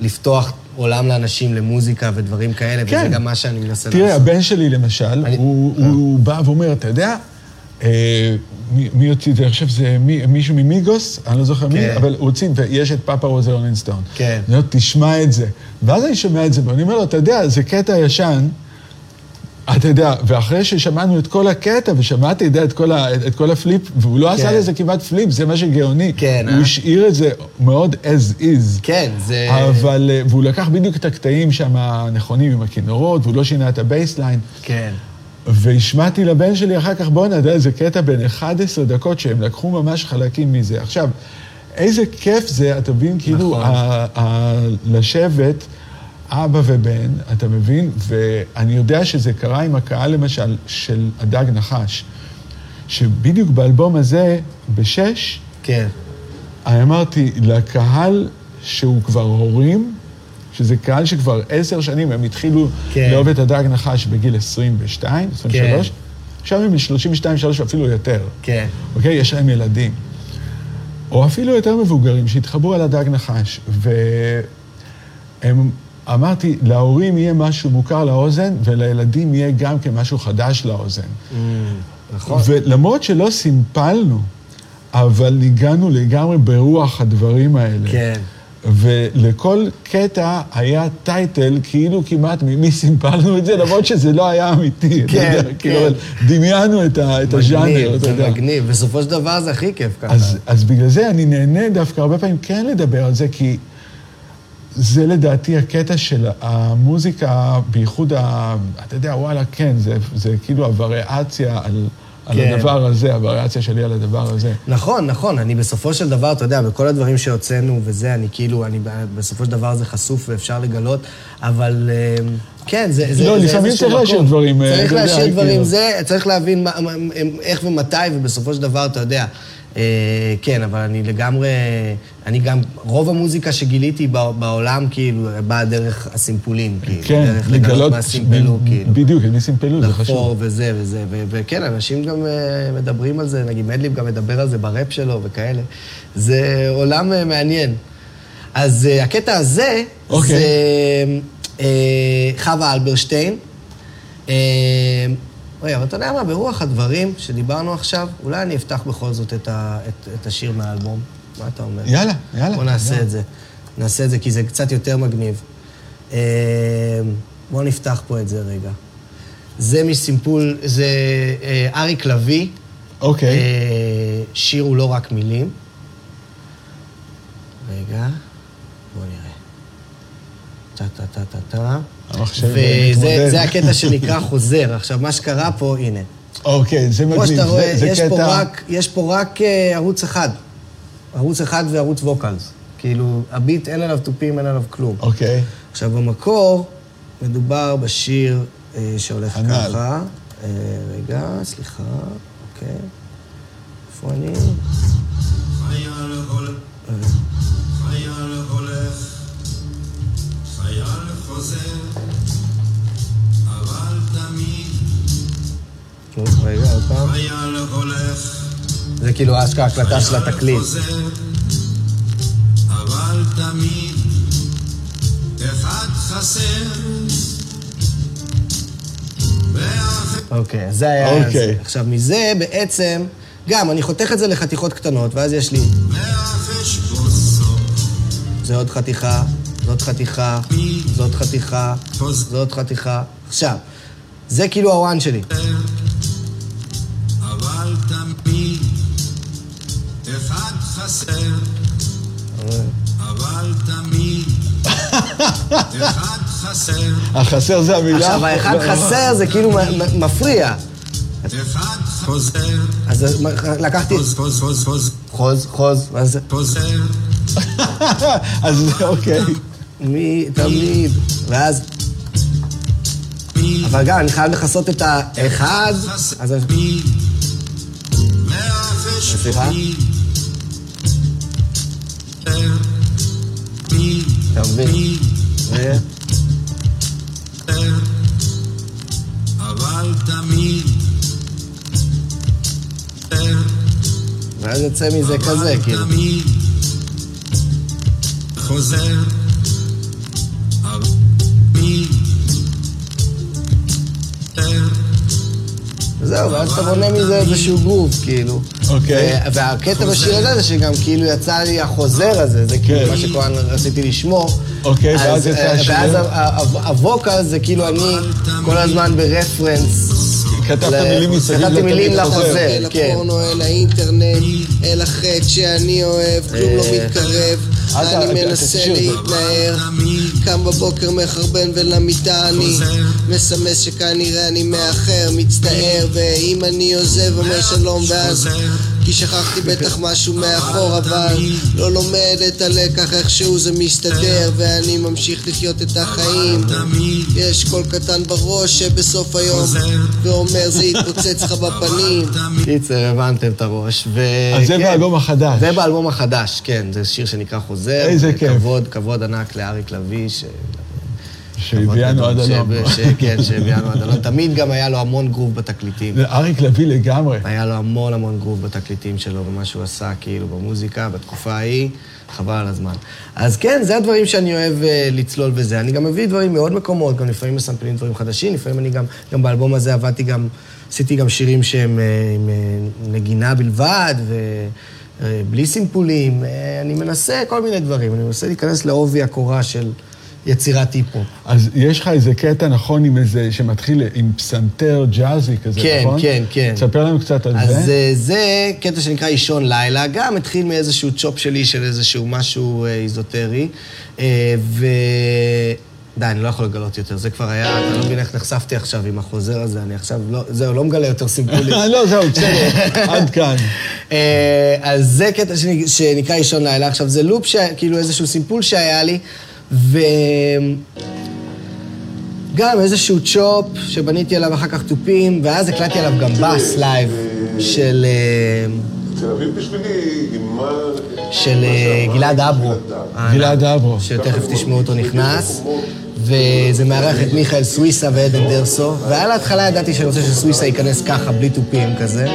לפתוח עולם לאנשים למוזיקה ודברים כאלה, וזה כן. גם מה שאני מנסה תראה, לעשות. הבן שלי למשל, אני- הוא, הוא בא ואומר, אתה יודע, אה, מי, מי הוציא את זה? אני חושב שזה מי, מישהו ממיגוס, אני לא זוכר מי, כן. אבל הוא הוציא, ויש את Papa Was a Rollin' Stone. כן. אני אומר, תשמע את זה. ואז אני שומע את זה, ואני אומר לו, אתה יודע, זה קטע ישן, אתה יודע, ואחרי ששמענו את כל הקטע, ושמעתי, אתה יודע, את כל, ה, את כל ה flip, והוא לא עשה כן. לזה כמעט flip, זה מה שגאוני. כן, הוא אה? השאיר את זה מאוד as is. כן, זה... אבל, אה, והוא לקח בדיוק את הקטעים שם הנכונים עם הכינורות, והוא לא שינה את ה bassline. כן. והשמעתי לבן שלי אחר כך, בואנה, אתה יודע, זה קטע בין 11 דקות שהם לקחו ממש חלקים מזה. עכשיו, איזה כיף זה, אתה מבין, כאילו, נכון. ה- ה- לשבת, אבא ובן, אתה מבין? ואני יודע שזה קרה עם הקהל, למשל, של הדג נחש, שבדיוק באלבום הזה, בשש, כן. אני אמרתי, לקהל שהוא כבר הורים, שזה קהל שכבר עשר שנים, הם התחילו כן. לאהוב את הדג נחש בגיל 22, 23, עכשיו הם 32, 3 אפילו יותר, כן. אוקיי? יש להם ילדים. או אפילו יותר מבוגרים שהתחברו על הדג נחש. והם, אמרתי, להורים יהיה משהו מוכר לאוזן, ולילדים יהיה גם כן משהו חדש לאוזן. נכון. ולמרות שלא סימפלנו, אבל ניגענו לגמרי ברוח הדברים האלה. כן. ולכל קטע היה טייטל, כאילו כמעט ממי סימפלנו את זה, למרות שזה לא היה אמיתי. אתה כן, יודע, כן. כאילו, דמיינו את, ה, את הז'אנר, מגניב, אתה זה יודע. מגניב. בסופו של דבר זה הכי כיף ככה. אז, אז בגלל זה אני נהנה דווקא הרבה פעמים כן לדבר על זה, כי זה לדעתי הקטע של המוזיקה, בייחוד ה... אתה יודע, וואלה, כן, זה, זה כאילו הווריאציה על, על כן. הדבר הזה, הווריאציה שלי על הדבר הזה. נכון, נכון. אני בסופו של דבר, אתה יודע, בכל הדברים שהוצאנו וזה, אני כאילו, אני בסופו של דבר זה חשוף ואפשר לגלות, אבל אה, כן, זה... לא, זה לפעמים איזשהו צריך להשאיר מקום. דברים, אה, צריך להשאיר דברים. זה, צריך להבין מה, איך ומתי, ובסופו של דבר, אתה יודע, כן, אבל אני לגמרי, אני גם, רוב המוזיקה שגיליתי בע- בעולם, כאילו, באה דרך הסימפולים, כאילו, כן, דרך לגלות מה סימפלו, כאילו. בדיוק, מי סימפלו, זה לחפור חשוב. וזה וזה, ו- וכן, אנשים גם אה, מדברים על זה, נגיד מדליב גם מדבר על זה בראפ שלו וכאלה. זה עולם אה, מעניין. אז אה, הקטע הזה, אוקיי. זה אה, חווה אלברשטיין. רגע, אבל אתה יודע מה, ברוח הדברים שדיברנו עכשיו, אולי אני אפתח בכל זאת את, ה- את, את השיר מהאלבום. מה אתה אומר? יאללה, יאללה. בוא נעשה יאללה. את זה. נעשה את זה כי זה קצת יותר מגניב. אה, בואו נפתח פה את זה רגע. זה מסימפול, זה אה, אריק לביא. אוקיי. אה, שיר הוא לא רק מילים. רגע, בואו נראה. טה-טה-טה-טה-טה. המחשב וזה מתמודד. זה הקטע שנקרא חוזר. עכשיו, מה שקרה פה, הנה. אוקיי, זה כמו מגניב. שאתה רואה, זה- זה יש פה קטע- רק, יש פה רק אה, ערוץ אחד. ערוץ אחד וערוץ ווקלס. כאילו, הביט אין עליו תופים, אין עליו כלום. אוקיי. עכשיו, במקור מדובר בשיר אה, שהולך הנ"ל. ככה. אה, רגע, סליחה, אוקיי. איפה אני? רגע, עוד פעם. זה כאילו אשכרה הקלטה של התקליט. אבל תמיד אחד חסר, אוקיי, זה היה... אוקיי. עכשיו, מזה בעצם, גם, אני חותך את זה לחתיכות קטנות, ואז יש לי, זה עוד חתיכה, זאת חתיכה, זאת חתיכה, זאת חתיכה. עכשיו, זה כאילו הוואן שלי. חסר, אבל תמיד אחד חסר, החסר זה המילה. עכשיו, האחד חסר זה כאילו מפריע. אחד חוזר, אז לקחתי... חוז חוז חוז חוז חוז, חוז, מה זה? חוזר, אז אוקיי. מי תמיד, ואז... אבל גם, אני חייב לכסות את האחד, אז... סליחה? מבין? אבל תמיד ואז יוצא מזה כזה, כאילו. תמיד חוזר אבל מי זהו, ואז אתה בונה מזה איזשהו גרוב, כאילו. אוקיי. ו- והקטע בשיר הזה זה שגם כאילו יצא לי החוזר הזה, זה כאילו כן. מה שכל הזמן רציתי לשמור. אוקיי, אז, ואז יצא אה, השיר. ואז הווקל זה כאילו אני כל הזמן ברפרנס. כתבת מילים מסביב כתבתי מילים. לחוזר. אל כן. הפורנו, אל האינטרנט, אל החטא שאני אוהב, כלום לא אה, מתקרב. אני מנסה. להתנער, קם בבוקר מחרבן ולמיטה אני מסמס שכנראה אני מאחר, מצטער, ואם אני עוזב אומר שלום ואז כי שכחתי בטח משהו מאחור, אבל לא לומד את הלקח איכשהו זה מסתדר, ואני ממשיך לחיות את החיים. יש קול קטן בראש שבסוף היום ואומר זה יתפוצץ לך בפנים. קיצר, הבנתם את הראש. ו... אז זה כן. באלבום החדש. זה באלבום החדש, כן. זה שיר שנקרא חוזר. איזה כיף. כבוד, כבוד ענק לאריק לביא, שהביאנו עד הלום. כן, שהביאנו עד הלום. תמיד גם היה לו המון גרוב בתקליטים. אריק לביא לגמרי. היה לו המון המון גרוב בתקליטים שלו, ומה שהוא עשה כאילו במוזיקה, בתקופה ההיא, חבל על הזמן. אז כן, זה הדברים שאני אוהב uh, לצלול בזה. אני גם מביא דברים מעוד מקומות, גם לפעמים מסמפלים דברים חדשים, לפעמים אני גם, גם באלבום הזה עבדתי גם, עשיתי גם שירים שהם uh, עם uh, נגינה בלבד, ובלי סימפולים. Uh, אני מנסה כל מיני דברים, אני מנסה להיכנס לעובי הקורה של יצירת היפ-הופ. אז יש לך איזה קטע, נכון, עם איזה, שמתחיל עם פסנתר ג'אזי כזה, כן, נכון? כן, כן. תספר לנו קצת על אז זה. אה, זה קטע שנקרא אישון לילה, גם התחיל מאיזשהו צ'ופ שלי של איזשהו משהו אה, איזוטרי. אה, ו... די, אני לא יכול לגלות יותר, זה כבר היה, אתה לא מבין איך נחשפתי עכשיו עם החוזר הזה, אני עכשיו לא, זהו, לא מגלה יותר סימפולים. לא, זהו, בסדר, עד כאן. אה, אז זה קטע שנ- שנקרא אישון לילה. עכשיו, זה loop. כאילו איזשהו סימפול שהיה לי, ו... גם איזשהו chop שבניתי עליו אחר כך תופים, ואז הקלטתי עליו גם בס live של, אה, תל אביב בשבילי היא מה... של אה, גלעד אברו. גלעד אברו. שתכף תשמעו אותו נכנס. וזה מארח את מיכאל סוויסה ועדן דרסו, ועל ההתחלה ידעתי שאני רוצה שסוויסה ייכנס ככה, בלי תופים כזה.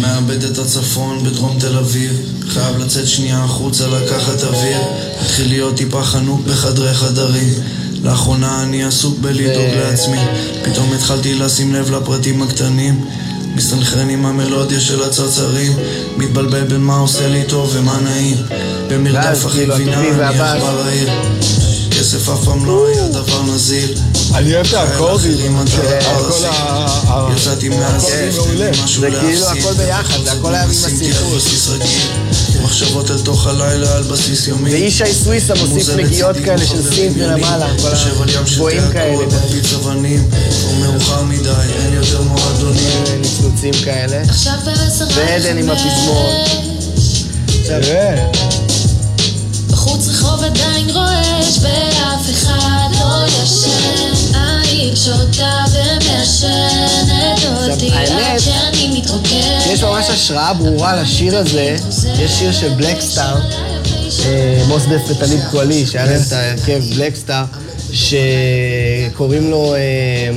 מאבד את הצפון בדרום תל אביב חייב לצאת שנייה החוצה לקחת אוויר התחיל להיות טיפה חנוק בחדרי חדרים לאחרונה אני עסוק בלדאוג לעצמי. פתאום התחלתי לשים לב לפרטים הקטנים. מסתנכרן עם המלודיה של הצרצרים מתבלבל בין מה עושה לי טוב ומה נעים. במרדף אחרי כאילו אני. עכבר העיר כסף אף פעם לא היה דבר נזיל אני אוהב את האקורדים, אחרים אתה של לא כל תחזיק. ה... יצאתי מהסרט, מעולה. משהו זה כאילו להפסיד. הכל ביחד, זה הכל היה רגיל. מחשבות אל תוך הלילה על בסיס יומי. וישי סוויסה מוסיף נגיעות כאלה של ים של הגבוהים כאלה. כבר מאוחר מדי, אין יותר מועדונים. נצנוצים כאלה. ועדן עם. הפזמון. תראה, בחוץ רחוב עדיין רועש ואף אחד לא ישן העיר שותה ומעשנת אותי עד שאני מתרוקן יש ממש השראה ברורה לשיר הזה. יש שיר של בלקסטאר, אה, מוס דף וטליב קואלי, שהיה להם את ההרכב בלקסטאר, שקוראים לו, אה,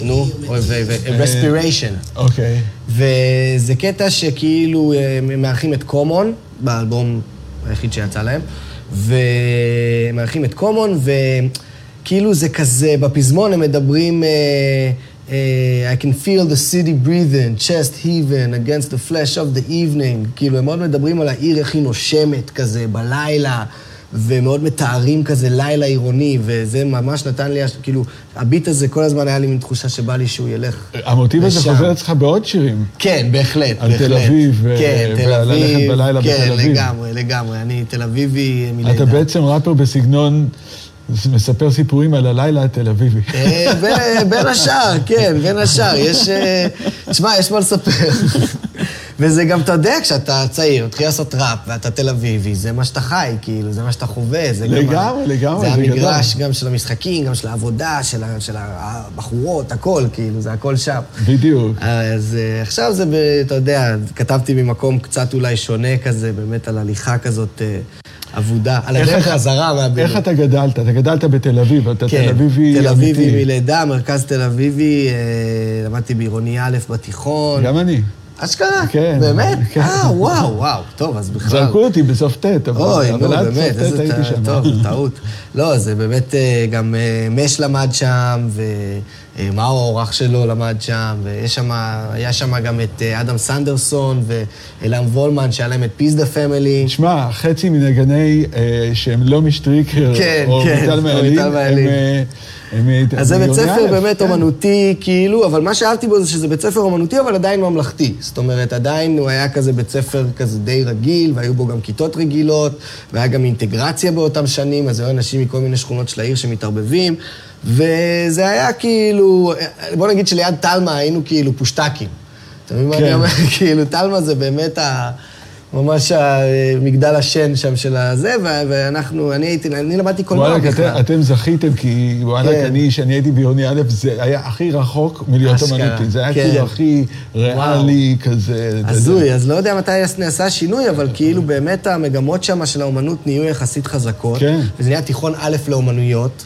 נו, רספיריישן. אוקיי. וזה קטע שכאילו אה, מארחים את קומון, באלבום היחיד שיצא להם, ומארחים את קומון, וכאילו זה כזה, בפזמון הם מדברים, אה, I can feel the city breathing, chest heaving against the flash of the evening, כאילו הם מאוד מדברים על העיר איך היא נושמת כזה בלילה. ומאוד מתארים כזה לילה עירוני, וזה ממש נתן לי, כאילו, הביט הזה כל הזמן היה לי מין תחושה שבא לי שהוא ילך המוטיב הזה. חוזר אצלך בעוד שירים. כן, בהחלט, על בהחלט. תל אביב, ו- כן, תל וללכת אביב. בלילה כן, בתל אביב. לגמרי, לגמרי. אני תל אביבי מלידה. אתה בעצם ראפר בסגנון, מספר סיפורים על הלילה התל אביבי. אה, בין השאר, כן, בין השאר. יש... אה, תשמע, יש מה לספר. וזה גם, אתה יודע, כשאתה צעיר, מתחיל לעשות ראפ, ואתה תל אביבי, זה מה שאתה חי, כאילו, זה מה שאתה חווה. זה גם ה- לגמרי, לגמרי, זה המגרש גם של המשחקים, גם של העבודה, של ה- של הבחורות, הכל, כאילו, זה הכל שם. בדיוק. אז אה, עכשיו זה, ב- אתה יודע, כתבתי ממקום קצת אולי שונה כזה, באמת על הליכה כזאת אה, אבודה, על הדרך חזרה מהבינוי. איך אתה גדלת? אתה גדלת בתל אביב, אתה כן, תל אביבי תל אביבי. מלידה, מרכז תל אביבי, אה, למדתי בעירוני א' בתיכון. גם אני. אשכרה? כן, באמת? כן. אה, וואו, וואו, טוב, אז בכלל... זרקו אותי בסוף ט', אבל אוי, נו, באמת, איזה שם. טוב, טעות. לא, זה באמת, אה, גם אה, מש למד שם, ומאור, אח שלו, למד שם, ויש שם, גם את אה, אדם סנדרסון ואילם וולמן, שהיה להם את פיס דה פמילי. שמע, חצי מנגני אה, שהם לא משטריקר, כן, או כן, מיטל מיטל הם... אז זה בית ספר באמת כן. אומנותי, כאילו, אבל מה שאהבתי בו זה שזה בית ספר אומנותי, אבל עדיין ממלכתי. זאת אומרת, עדיין הוא היה כזה בית ספר כזה די רגיל, והיו בו גם כיתות רגילות, והיה גם אינטגרציה באותם שנים, אז היו אנשים מכל מיני שכונות של העיר שמתערבבים, וזה היה כאילו, בוא נגיד שליד תלמה היינו כאילו פושטקים. אתה מבין מה כן. אני אומר? כאילו, תלמה זה באמת ה... ממש המגדל השן שם של הזה, ואנחנו, אני הייתי, אני למדתי קולנוע וואלכ, בכלל. אתם, אתם זכיתם, כי וואלכ, כן. אני, כשאני הייתי בעירוני א', זה היה הכי רחוק מלהיות אשכרה, אומנותי. זה היה כן. כאילו הכי ריאלי כזה. הזוי, אז לא יודע מתי נעשה השינוי, אבל כאילו באמת המגמות שם של האומנות נהיו יחסית חזקות. כן. וזה נהיה תיכון א' לאומנויות,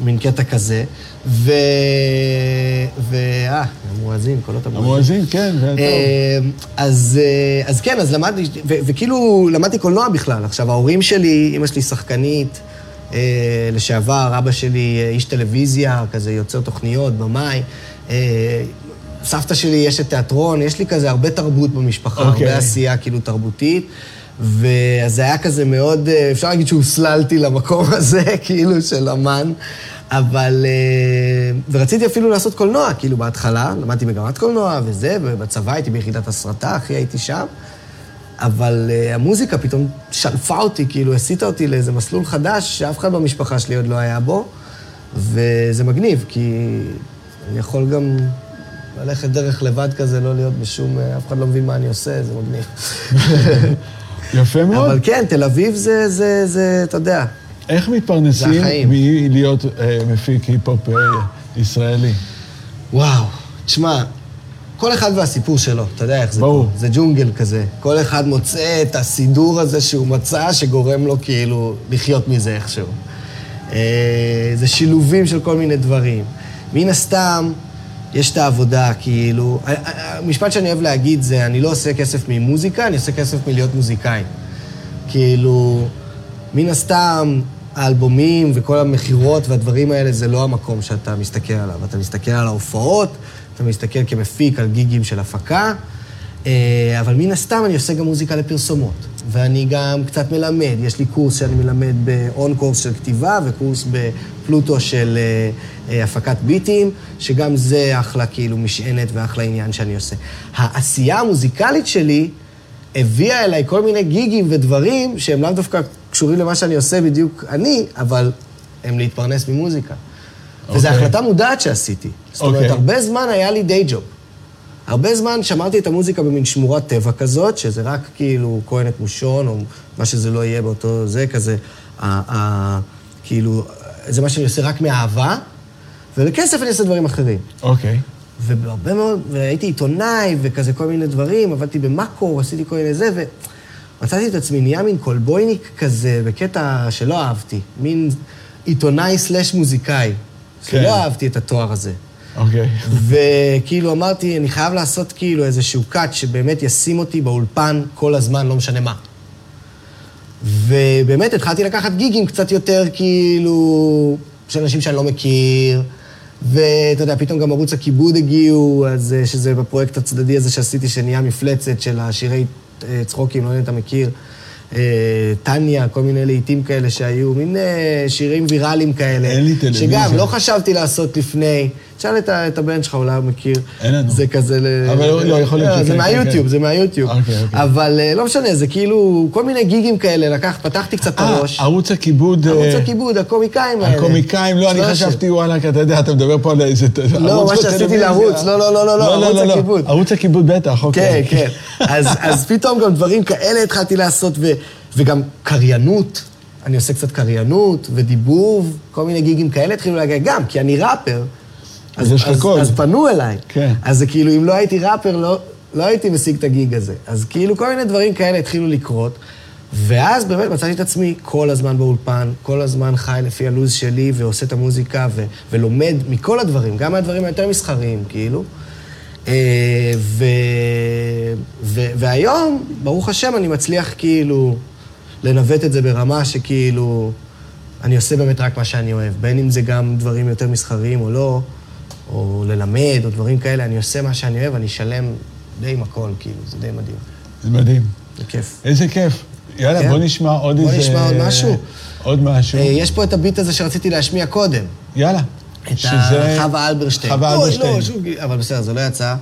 מין קטע כזה. ו... ו... אה, המואזין, קולות המואזין. המואזין, כן, זה היה טוב. אה, אז, אה, אז כן, אז למדתי, ו- וכאילו למדתי קולנוע בכלל. עכשיו, ההורים שלי, אמא שלי שחקנית אה, לשעבר, אבא שלי אה, איש טלוויזיה, כזה יוצר תוכניות, במאי. אה, סבתא שלי יש את תיאטרון, יש לי כזה הרבה תרבות במשפחה, אוקיי. הרבה עשייה כאילו תרבותית. ואז היה כזה מאוד, אה, אפשר להגיד שהוסללתי למקום הזה, כאילו, של אמן. אבל... אה, ורציתי אפילו לעשות קולנוע, כאילו, בהתחלה, למדתי מגמת קולנוע וזה, ובצבא הייתי ביחידת הסרטה, אחי הייתי שם. אבל uh, המוזיקה פתאום שלפה אותי, כאילו, הסיטה אותי לאיזה מסלול חדש שאף אחד במשפחה שלי עוד לא היה בו, וזה מגניב, כי אני יכול גם ללכת דרך לבד כזה, לא להיות בשום... אה, אף אחד לא מבין מה אני עושה, זה מגניב. יפה מאוד. אבל כן, תל אביב זה, זה, זה, אתה יודע. איך מתפרנסים. מלהיות אה, מפיק היפ-הופ אה, ישראלי? וואו, תשמע, כל אחד והסיפור שלו, אתה יודע איך זה ברור. פה. זה ג'ונגל כזה. כל אחד מוצא את הסידור הזה שהוא מצא, שגורם לו כאילו לחיות מזה איכשהו. אה, זה שילובים של כל מיני דברים. מן הסתם, יש את העבודה, כאילו... ה- ה- המשפט שאני אוהב להגיד זה, אני לא עושה כסף ממוזיקה, אני עושה כסף מלהיות מוזיקאי. כאילו, מן הסתם, האלבומים וכל המכירות והדברים האלה זה לא המקום שאתה מסתכל עליו. אתה מסתכל על ההופעות, אתה מסתכל כמפיק על גיגים של הפקה, אה, אבל מן הסתם אני עושה גם מוזיקה לפרסומות. ואני גם קצת מלמד, יש לי קורס שאני מלמד באון קורס של כתיבה וקורס בפלוטו של אה, אה, הפקת ביטים, שגם זה אחלה כאילו משענת ואחלה עניין שאני עושה. העשייה המוזיקלית שלי הביאה אליי כל מיני גיגים ודברים שהם לאו דווקא קשורים למה שאני עושה בדיוק אני, אבל הם להתפרנס ממוזיקה. וזו אוקיי. החלטה מודעת שעשיתי. זאת אומרת, אוקיי. הרבה זמן היה לי דיי ג'וב. הרבה זמן שמרתי את המוזיקה במין שמורת טבע כזאת, שזה רק כאילו כהנת מושון, או מה שזה לא יהיה באותו זה, כזה, ה, ה, כאילו, זה מה שאני עושה רק מאהבה, ולכסף אני עושה דברים אחרים. אוקיי. והרבה מאוד, והייתי עיתונאי וכזה כל מיני דברים, עבדתי במאקו, עשיתי כל מיני זה, ומצאתי את עצמי נהיה מין קולבויניק כזה, בקטע שלא אהבתי, מין עיתונאי סלאש מוזיקאי, כן. שלא אהבתי את התואר הזה. אוקיי. וכאילו אמרתי, אני חייב לעשות כאילו איזשהו קאט שבאמת ישים אותי באולפן כל הזמן, לא משנה מה. ובאמת התחלתי לקחת גיגים קצת יותר כאילו של אנשים שאני לא מכיר, ואתה יודע, פתאום גם ערוץ הכיבוד הגיעו, אז אה, שזה בפרויקט הצדדי הזה שעשיתי, שנהיה מפלצת של השירי אה, צחוקים, לא יודע אם אתה מכיר. אה, טניה, כל מיני להיטים כאלה שהיו, מין שירים ויראליים כאלה. אין לי טלוויזיה. שגם לא חשבתי לעשות לפני, תשאל את הבן שלך, אולי הוא מכיר. אין לנו. זה כזה... ל- אבל לא, יכול להיות זה שכן, מהיוטיוב, כן. זה מהיוטיוב. אוקיי, אוקיי. אבל אה, לא משנה, זה כאילו כל מיני גיגים כאלה, לקח, פתחתי קצת את אה, הראש. ערוץ הכיבוד... ערוץ אה, הכיבוד, הקומיקאים האלה. הקומיקאים, לא, אני. חשבתי, וואלכ, אתה יודע, אתה מדבר פה על איזה... לא, מה שעשיתי. לערוץ, לא, לא, לא, לא, לא, ערוץ הכיבוד. ערוץ הכיבוד בטח, כן, אוקיי. כן. אז, אז פתאום גם דברים כאלה התחלתי לעשות, וגם קריינות. אני עושה קצת קריינות ודיבוב, כל מיני גיגים כאלה התחילו להגיע גם, כי אני ראפר. אז יש לך קול. אז פנו אליי. כן. אז זה כאילו, אם לא הייתי ראפר, לא, לא הייתי משיג את הגיג הזה. אז כאילו, כל מיני דברים כאלה התחילו לקרות. ואז באמת מצאתי את עצמי כל הזמן באולפן, כל הזמן חי לפי הלו"ז שלי, ועושה את המוזיקה, ו- ולומד מכל הדברים, גם מהדברים היותר מסחריים, כאילו. אה, ו- ו- והיום, ברוך השם, אני מצליח כאילו לנווט את זה ברמה שכאילו, אני עושה באמת רק מה שאני אוהב. בין אם זה גם דברים יותר מסחריים או לא, או ללמד, או דברים כאלה, אני עושה מה שאני אוהב, אני שלם די עם הכל, כאילו, זה די מדהים. זה מדהים. זה כיף. איזה כיף. יאללה, כן. בוא נשמע עוד בוא איזה... נשמע עוד משהו. עוד משהו. אה, יש פה את הביט הזה שרציתי להשמיע קודם. יאללה. את שזה- חווה אלברשטיין. חווה אוי, אלברשטיין. לא, שוב, אבל בסדר, זה לא יצא.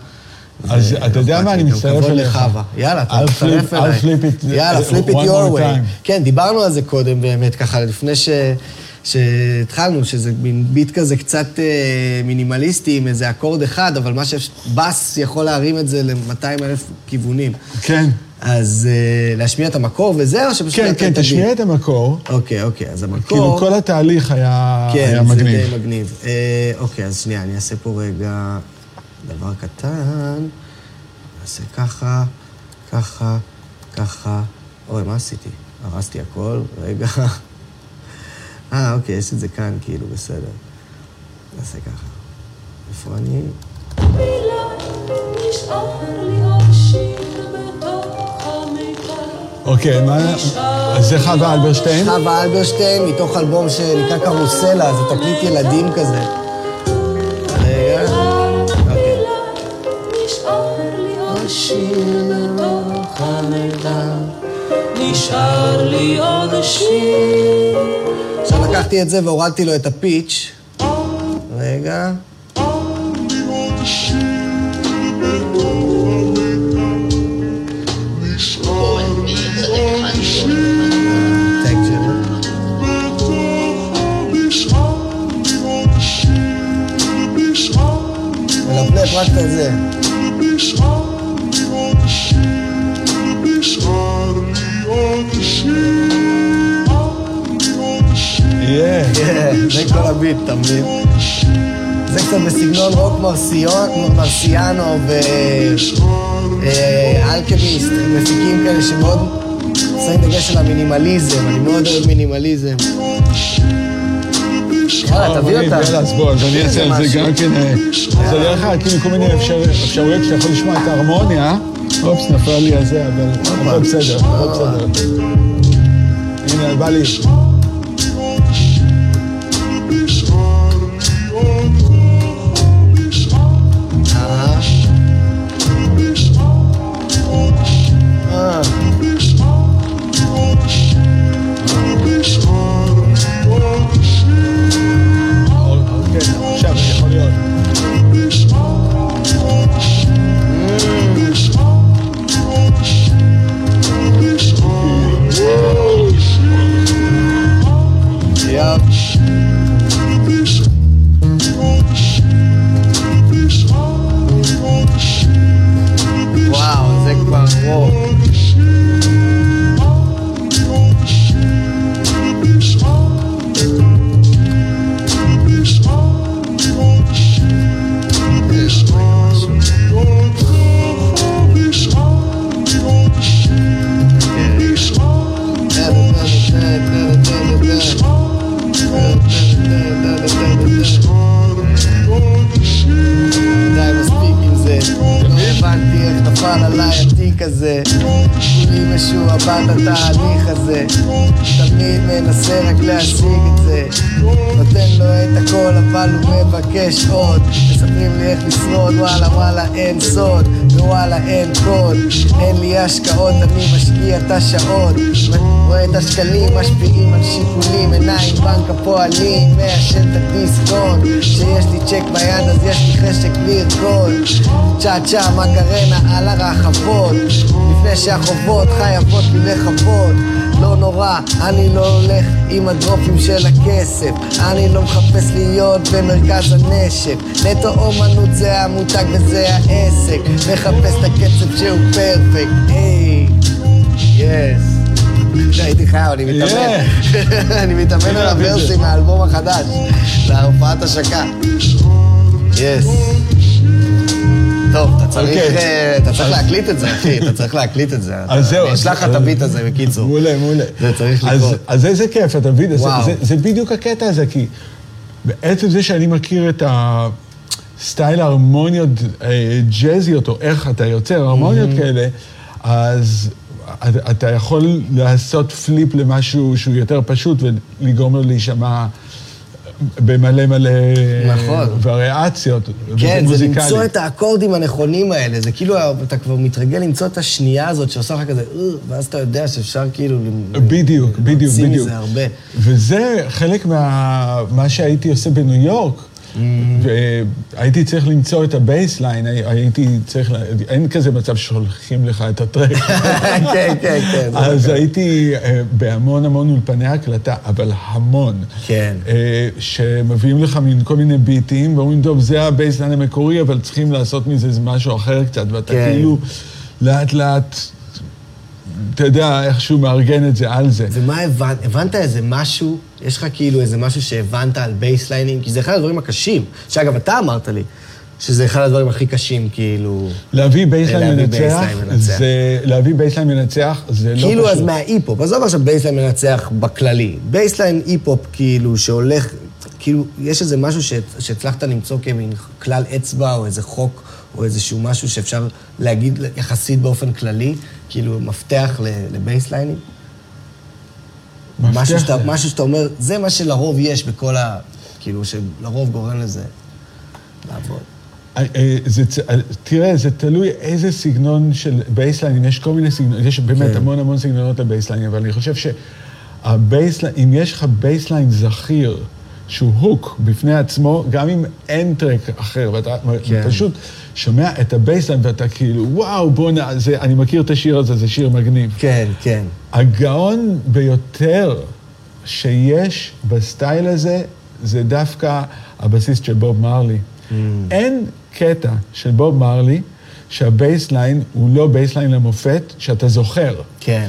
אז אתה יודע מה, אני מצטרף אליך. יאללה, אתה מצטרף אליי. יאללה, flip it your way. כן, דיברנו על זה קודם באמת, ככה, לפני ש... שהתחלנו, שזה מין ביט כזה קצת אה, מינימליסטי עם איזה אקורד אחד, אבל מה שבאס יכול להרים את זה ל-200 אלף כיוונים. כן. אז אה, להשמיע את המקור וזה, או שפשוט... כן, כן? תשמיע את המקור. אוקיי, אוקיי, אז המקור... כאילו, כל התהליך היה כן, היה זה מגניב. די מגניב. אה, אוקיי, אז שנייה, אני אעשה פה רגע דבר קטן. נעשה ככה, ככה, ככה. אוי, מה עשיתי? הרסתי הכל, רגע. אה, אוקיי, יש את זה כאן, כאילו, בסדר. נעשה ככה. איפה אני? אוקיי, מה... אז זה חווה אלברשטיין? חווה אלברשטיין, מתוך אלבום שנקרא קרוסלה, זה תקליט ילדים כזה. רגע. אוקיי. נשאר לי עוד שיר. לקחתי את זה והורדתי לו את הפיץ'. רגע. מלפלף רק את זה. יהיה. כן, זה כל הביט, אתה מבין? זה קצת בסגנון רוק מרסיאנו ואלכמיסט, מפיקים כאלה שמאוד שמים דגש על המינימליזם, אני מאוד אוהב מינימליזם. יאללה, תביא אותה. אז בוא, אז אני אעשה על זה. גם כן... אה, אז זה דרך אגב, כאילו כל מיני אפשר- אפשרויות שאתה יכול לשמוע את ההרמוניה. אופס, נפל לי הזה, אבל הכל בסדר, בסדר. הנה, בא לי. כזה, כולי משועבד לתהליך הזה, תמיד מנסה רק להשיג את זה, נותן לו את הכל אבל הוא מבקש עוד, מספרים לי איך לשרוד, וואלה וואלה אין סוד, ווואלה אין קוד, אין לי השקעות, אני משקיע את השעות, רואה את השקלים משפיעים על שיקולים, עיניים בנק הפועלים, מעשן את הדיסקון, כשיש לי צ'ק ביד אז יש לי חשק לרקוד, צ'ה צ'ה מקרנה על הרחבות, לפני שהחובות חייבות לי לכבוד. לא נורא, אני לא הולך עם הדרופים של הכסף. אני לא מחפש להיות במרכז הנשק. נטו אומנות זה המותג וזה העסק. מחפש את הקצב שהוא פרפקט. היי, יס הייתי חייב, אני מתאמן. אני מתאמן על הוורסים מהאלבום החדש, להופעת השקה. yes. טוב, אתה צריך, אוקיי. אה, אתה צריך להקליט את זה, אחי, אתה צריך להקליט את זה. אז זהו. אני אשלח לך את ה beat הזה, בקיצור. מעולה, מעולה. זה צריך לקרות. אז איזה כיף, אתה מבין? זה- בדיוק הקטע הזה, כי בעצם זה שאני מכיר את ה style ההרמוניות אה, ג'אזיות, או איך אתה יוצר הרמוניות כאלה, אז אתה יכול לעשות flip למשהו שהוא יותר פשוט ולגרום לו להישמע במלא מלא נכון. וריאציות. כן, זה. למצוא את האקורדים הנכונים האלה. זה כאילו, אתה כבר מתרגל למצוא את השנייה הזאת שעושה לך כזה, "אה", ואז אתה יודע שאפשר כאילו... בדיוק, בדיוק, בדיוק. מזה הרבה. וזה חלק מה... מה שהייתי עושה בניו יורק. והייתי צריך למצוא את ה bassline, הייתי צריך, אין כזה מצב ששולחים לך את ה track. כן, כן, כן. אז נכון. הייתי אה, בהמון המון אולפני הקלטה, אבל המון. כן. אה, שמביאים לך מין כל מיני ביטים, ואומרים, טוב, זה ה bassline המקורי, אבל צריכים לעשות מזה משהו אחר קצת, ואתה כן. כאילו לאט לאט, אתה יודע, איכשהו מארגן את זה על זה. ומה הבנת? הבנת איזה משהו? יש לך כאילו איזה משהו שהבנת על בייסליינים? כי זה אחד הדברים הקשים. שאגב, אתה אמרת לי שזה אחד הדברים הכי קשים, כאילו... להביא בייסליין מנצח. זה, להביא bassline מנצח, זה לא כאילו אז פשוט. מההיפ-הופ, עזוב עכשיו bassline מנצח בכללי. bassline היפ-הופ כאילו שהולך, כאילו יש איזה משהו שהצ- שהצלחת למצוא כמין כלל אצבע או איזה חוק או איזשהו משהו שאפשר להגיד יחסית באופן כללי, כאילו מפתח לבייסליינים? משהו שאתה, משהו שאתה אומר, זה מה שלרוב יש בכל ה... כאילו, שלרוב גורם לזה לעבוד. אה, אה, זה, אה, תראה, זה תלוי איזה סגנון של bassline, יש כל מיני סגנונות, יש באמת כן. המון המון סגנונות ל bassline, אבל אני חושב שה bassline, אם יש לך bassline זכיר, שהוא hook בפני עצמו, גם אם אין track אחר, ואתה כן. פשוט שומע את ה bassline ואתה כאילו, וואו, בוא'נה, אני מכיר את השיר הזה, זה שיר מגניב. כן, כן. הגאון ביותר שיש ב style הזה, זה דווקא הבסיסט של בוב מרלי. Mm. אין קטע של בוב מרלי שה bassline הוא לא bassline למופת שאתה זוכר. כן.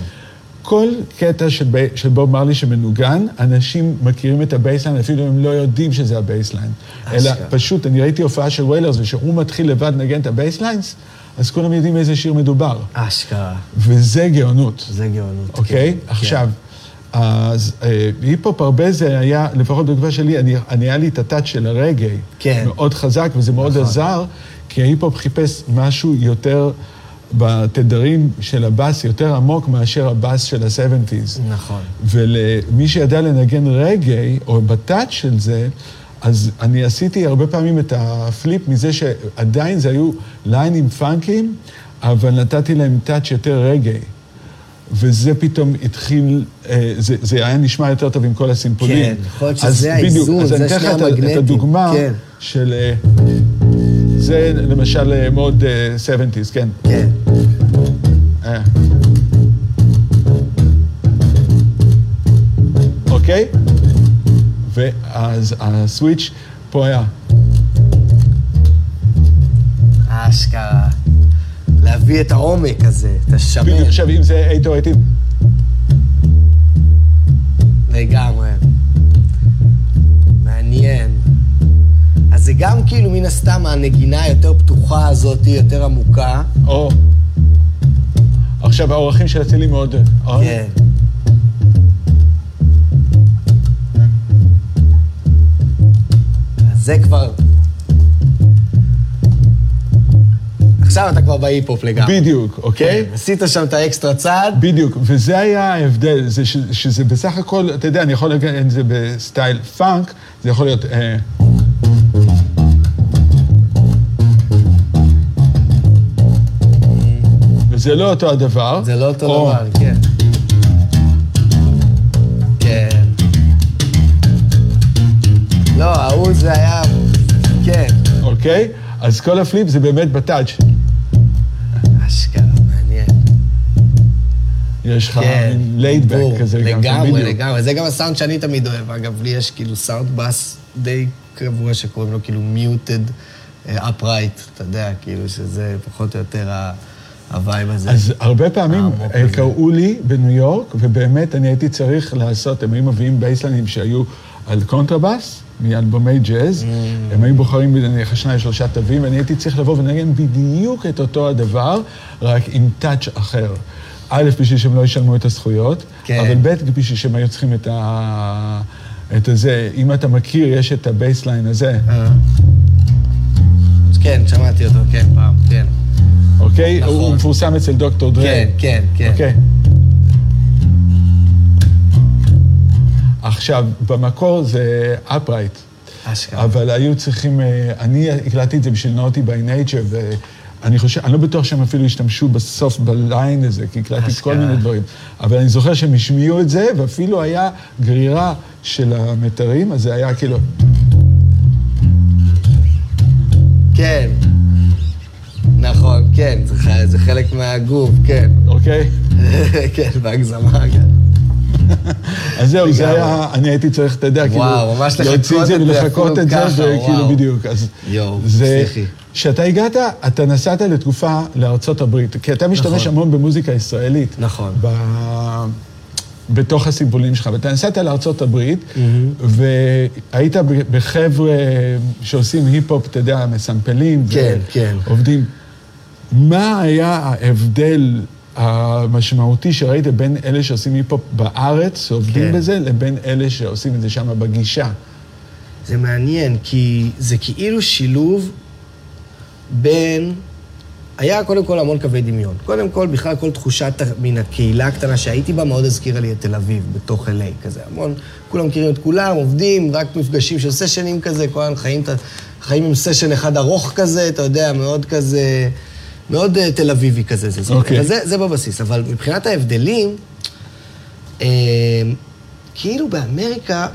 כל קטע של, בי, של בוב מרלי שמנוגן, אנשים מכירים את ה bassline, אפילו הם לא יודעים שזה ה bassline. אלא. פשוט, אני ראיתי הופעה של ויילרס, וכשהוא מתחיל לבד לנגן את ה basslines, אז כולם יודעים איזה שיר מדובר. אשכרה. וזה גאונות. זה גאונות. אוקיי? כן. עכשיו, אז אה, היפ-הופ הרבה זה היה, לפחות בתקופה שלי, אני, אני היה לי את ה touch של הרגאי. כן. מאוד חזק, וזה מאוד נכון. עזר, כי ההיפ-הופ חיפש משהו יותר בתדרים של הבאס, יותר עמוק מאשר הבאס של ה-70's. נכון. ולמי שידע לנגן רגאי, או ב touch של זה, אז אני עשיתי הרבה פעמים את ה flip מזה שעדיין זה היו ליינים פאנקים, אבל נתתי להם touch יותר רגאי. וזה פתאום התחיל, אה, זה, זה היה נשמע יותר טוב עם כל הסימפולים. כן, יכול להיות אז שזה האיזון, אז זה אני אתן לך שני את המגנטים, הדוגמה כן. של... אה, זה למשל אה, מאוד אה, 70's, כן. כן. אה. אוקיי? ואז הסוויץ' פה היה. אשכרה. להביא את העומק הזה, את השמן. בדיוק, עכשיו אם זה 808, לגמרי. מעניין. אז זה גם כאילו מן הסתם הנגינה היותר פתוחה הזאת, יותר עמוקה. או... עכשיו האורחים של אצילי מאוד... אה? כן. זה כבר... עכשיו עכשיו אתה כבר בהיפ-הופ לגמרי. בדיוק, אוקיי? כן, עשית שם את האקסטרה צעד. בדיוק, וזה היה ההבדל, זה ש, שזה בסך הכל, אתה יודע, אני יכול להגיד את זה ב style פאנק, זה יכול להיות... אה, וזה לא אותו הדבר. זה לא אותו או- דבר, כן. כן. לא, ההוא זה היה... כן. אוקיי? אז כל ה flip זה באמת ב touch. אשכרה, מעניין. יש לך כן. laid back ברור, כזה. גם, לגמרי. לגמרי. זה גם הסאונד שאני תמיד אוהב. אגב, לי יש כאילו סאונד בס די קבוע שקוראים לו כאילו muted upright, אתה יודע, כאילו שזה פחות או יותר ה- ה vibe הזה. אז הרבה פעמים אה. קראו לי בניו יורק, ובאמת אני הייתי צריך לעשות, הם היו מביאים bassline ים שהיו על קונטרבאס, מאלבומי ג'אז, Mm. הם היו בוחרים נניח שניים שלושה תווים, ואני הייתי צריך לבוא ולנגן בדיוק את אותו הדבר, רק עם touch אחר. א', בשביל שהם לא ישלמו את הזכויות, כן. אבל ב', בשביל שהם היו צריכים את ה... את הזה, אם אתה מכיר, יש את ה bassline הזה, אז כן, שמעתי אותו, כן, פעם, כן. אוקיי? נכון. הוא מפורסם אצל דוקטור דרי. כן, כן, כן. אוקיי. עכשיו, במקור זה upright, אשכרה. אבל היו צריכים, אה, אני הקלטתי את זה בשביל Naughty by Nature, ואני חושב, אני לא בטוח שהם אפילו השתמשו בסוף ב line הזה, כי הקלטתי כל. מיני דברים. אבל אני זוכר שהם השמיעו את זה, ואפילו היה גרירה של המיתרים, אז זה היה כאילו, כן. נכון, כן, זה זה חלק מהגוף, כן. אוקיי? כן, בהגזמה גם. אז זהו, זה. היה, אני הייתי צריך, אתה יודע, כאילו, להוציא את זה ולחכות את זה, וכאילו. בדיוק. אז יואו, פסיכי. כשאתה הגעת, אתה נסעת לתקופה לארצות הברית, כי אתה משתמש נכון. המון במוזיקה ישראלית. נכון. ב... בתוך הסיבולים שלך, ואתה נסעת לארצות הברית, והיית ב- בחבר'ה שעושים היפ-הופ, אתה יודע, מסמפלים. כן, כן. עובדים. מה היה ההבדל המשמעותי שראית בין אלה שעושים היפ-הופ בארץ, שעובדים כן. בזה, לבין אלה שעושים את זה שם בגישה? זה מעניין, כי זה כאילו שילוב בין... היה קודם כל המון קווי דמיון. קודם כל, בכלל כל תחושת מן הקהילה הקטנה שהייתי בה מאוד הזכירה לי את תל אביב, בתוך LA כזה. המון, כולם מכירים את כולם, עובדים, רק מפגשים של סשנים כזה, כל הזמן חיים, חיים עם סשן אחד ארוך כזה, אתה יודע, מאוד כזה, מאוד uh, תל אביבי כזה. זה, אוקיי. אבל זה, זה בבסיס. אבל מבחינת ההבדלים, אה, כאילו באמריקה,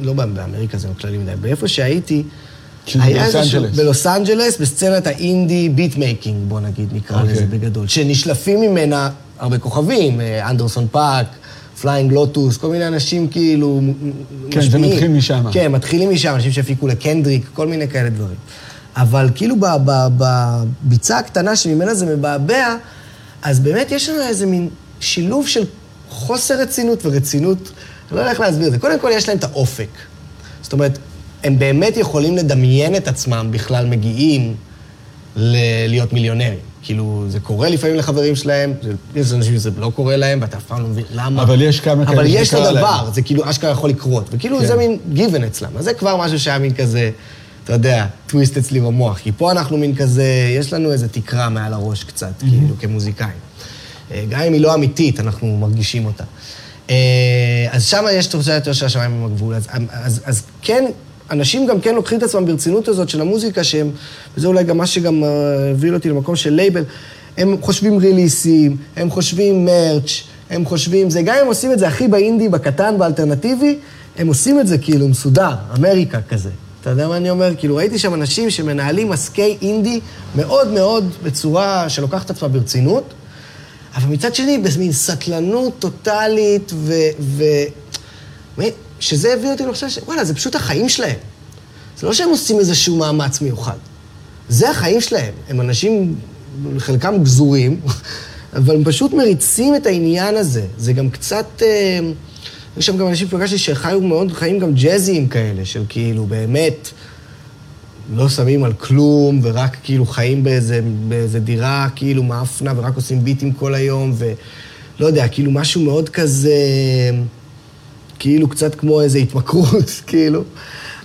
לא באמריקה זה כללי מדי, באיפה שהייתי, היה איזשהו-. בלוס אנג'לס, בסצנת ה indie beat making, בוא נגיד, נקרא אוקיי. לזה בגדול, שנשלפים ממנה הרבה כוכבים, אה, אנדרסון פארק, פליינג לוטוס, כל מיני אנשים כאילו כן, זה משפיעים. מתחיל משם. כן, מתחילים משם, אנשים שהפיקו לקנדריק, כל מיני כאלה דברים. אבל כאילו בביצה הקטנה שממנה זה מבעבע, אז באמת יש לנו איזה מין שילוב של חוסר רצינות ורצינות, אני לא יודע איך להסביר את זה. קודם כל, יש להם את האופק. זאת אומרת, הם באמת יכולים לדמיין את עצמם בכלל מגיעים ל- להיות מיליונרים. כאילו, זה קורה לפעמים לחברים שלהם, זה- יש אנשים שזה לא קורה להם, ואתה אף פעם לא מבין למה. אבל יש כמה כאלה אבל יש את להם. הדבר, זה כאילו אשכרה יכול לקרות. וכאילו כן. זה מין גיוון אצלם. אז זה כבר משהו שהיה מין כזה, אתה יודע, טוויסט אצלי במוח. כי פה אנחנו מין כזה, יש לנו איזו תקרה מעל הראש קצת, כאילו, כמוזיקאים. אה, גם אם היא לא אמיתית, אנחנו מרגישים אותה. אה, אז שם יש תחושה יותר של השמיים עם הגבול. אז, אז, אז כן, אנשים גם כן לוקחים את עצמם ברצינות הזאת של המוזיקה, שהם, וזה אולי גם מה שגם אה, הביא אותי למקום של לייבל, הם חושבים ריליסים, הם חושבים מרץ', הם חושבים זה, גם אם עושים את זה הכי באינדי, בקטן, באלטרנטיבי, הם עושים את זה כאילו מסודר, אמריקה כזה. אתה יודע מה אני אומר? כאילו, ראיתי שם אנשים שמנהלים עסקי אינדי מאוד מאוד בצורה שלוקחת את עצמה ברצינות, אבל מצד שני, במין סטלנות טוטאלית, ו... ו... שזה הביא אותי לחשוב שוואלה, זה פשוט החיים שלהם. זה לא שהם עושים איזשהו מאמץ מיוחד. זה החיים שלהם. הם אנשים, חלקם גזורים, אבל הם פשוט מריצים את העניין הזה. זה גם קצת... אה, יש שם גם אנשים שפגשתי שחיו מאוד, חיים גם ג'אזיים כאלה, של כאילו, באמת, לא שמים על כלום, ורק כאילו חיים באיזה, באיזה דירה, כאילו מאפנה, ורק עושים ביטים כל היום, ולא יודע, כאילו משהו מאוד כזה, כאילו קצת כמו איזו התמכרות, כאילו.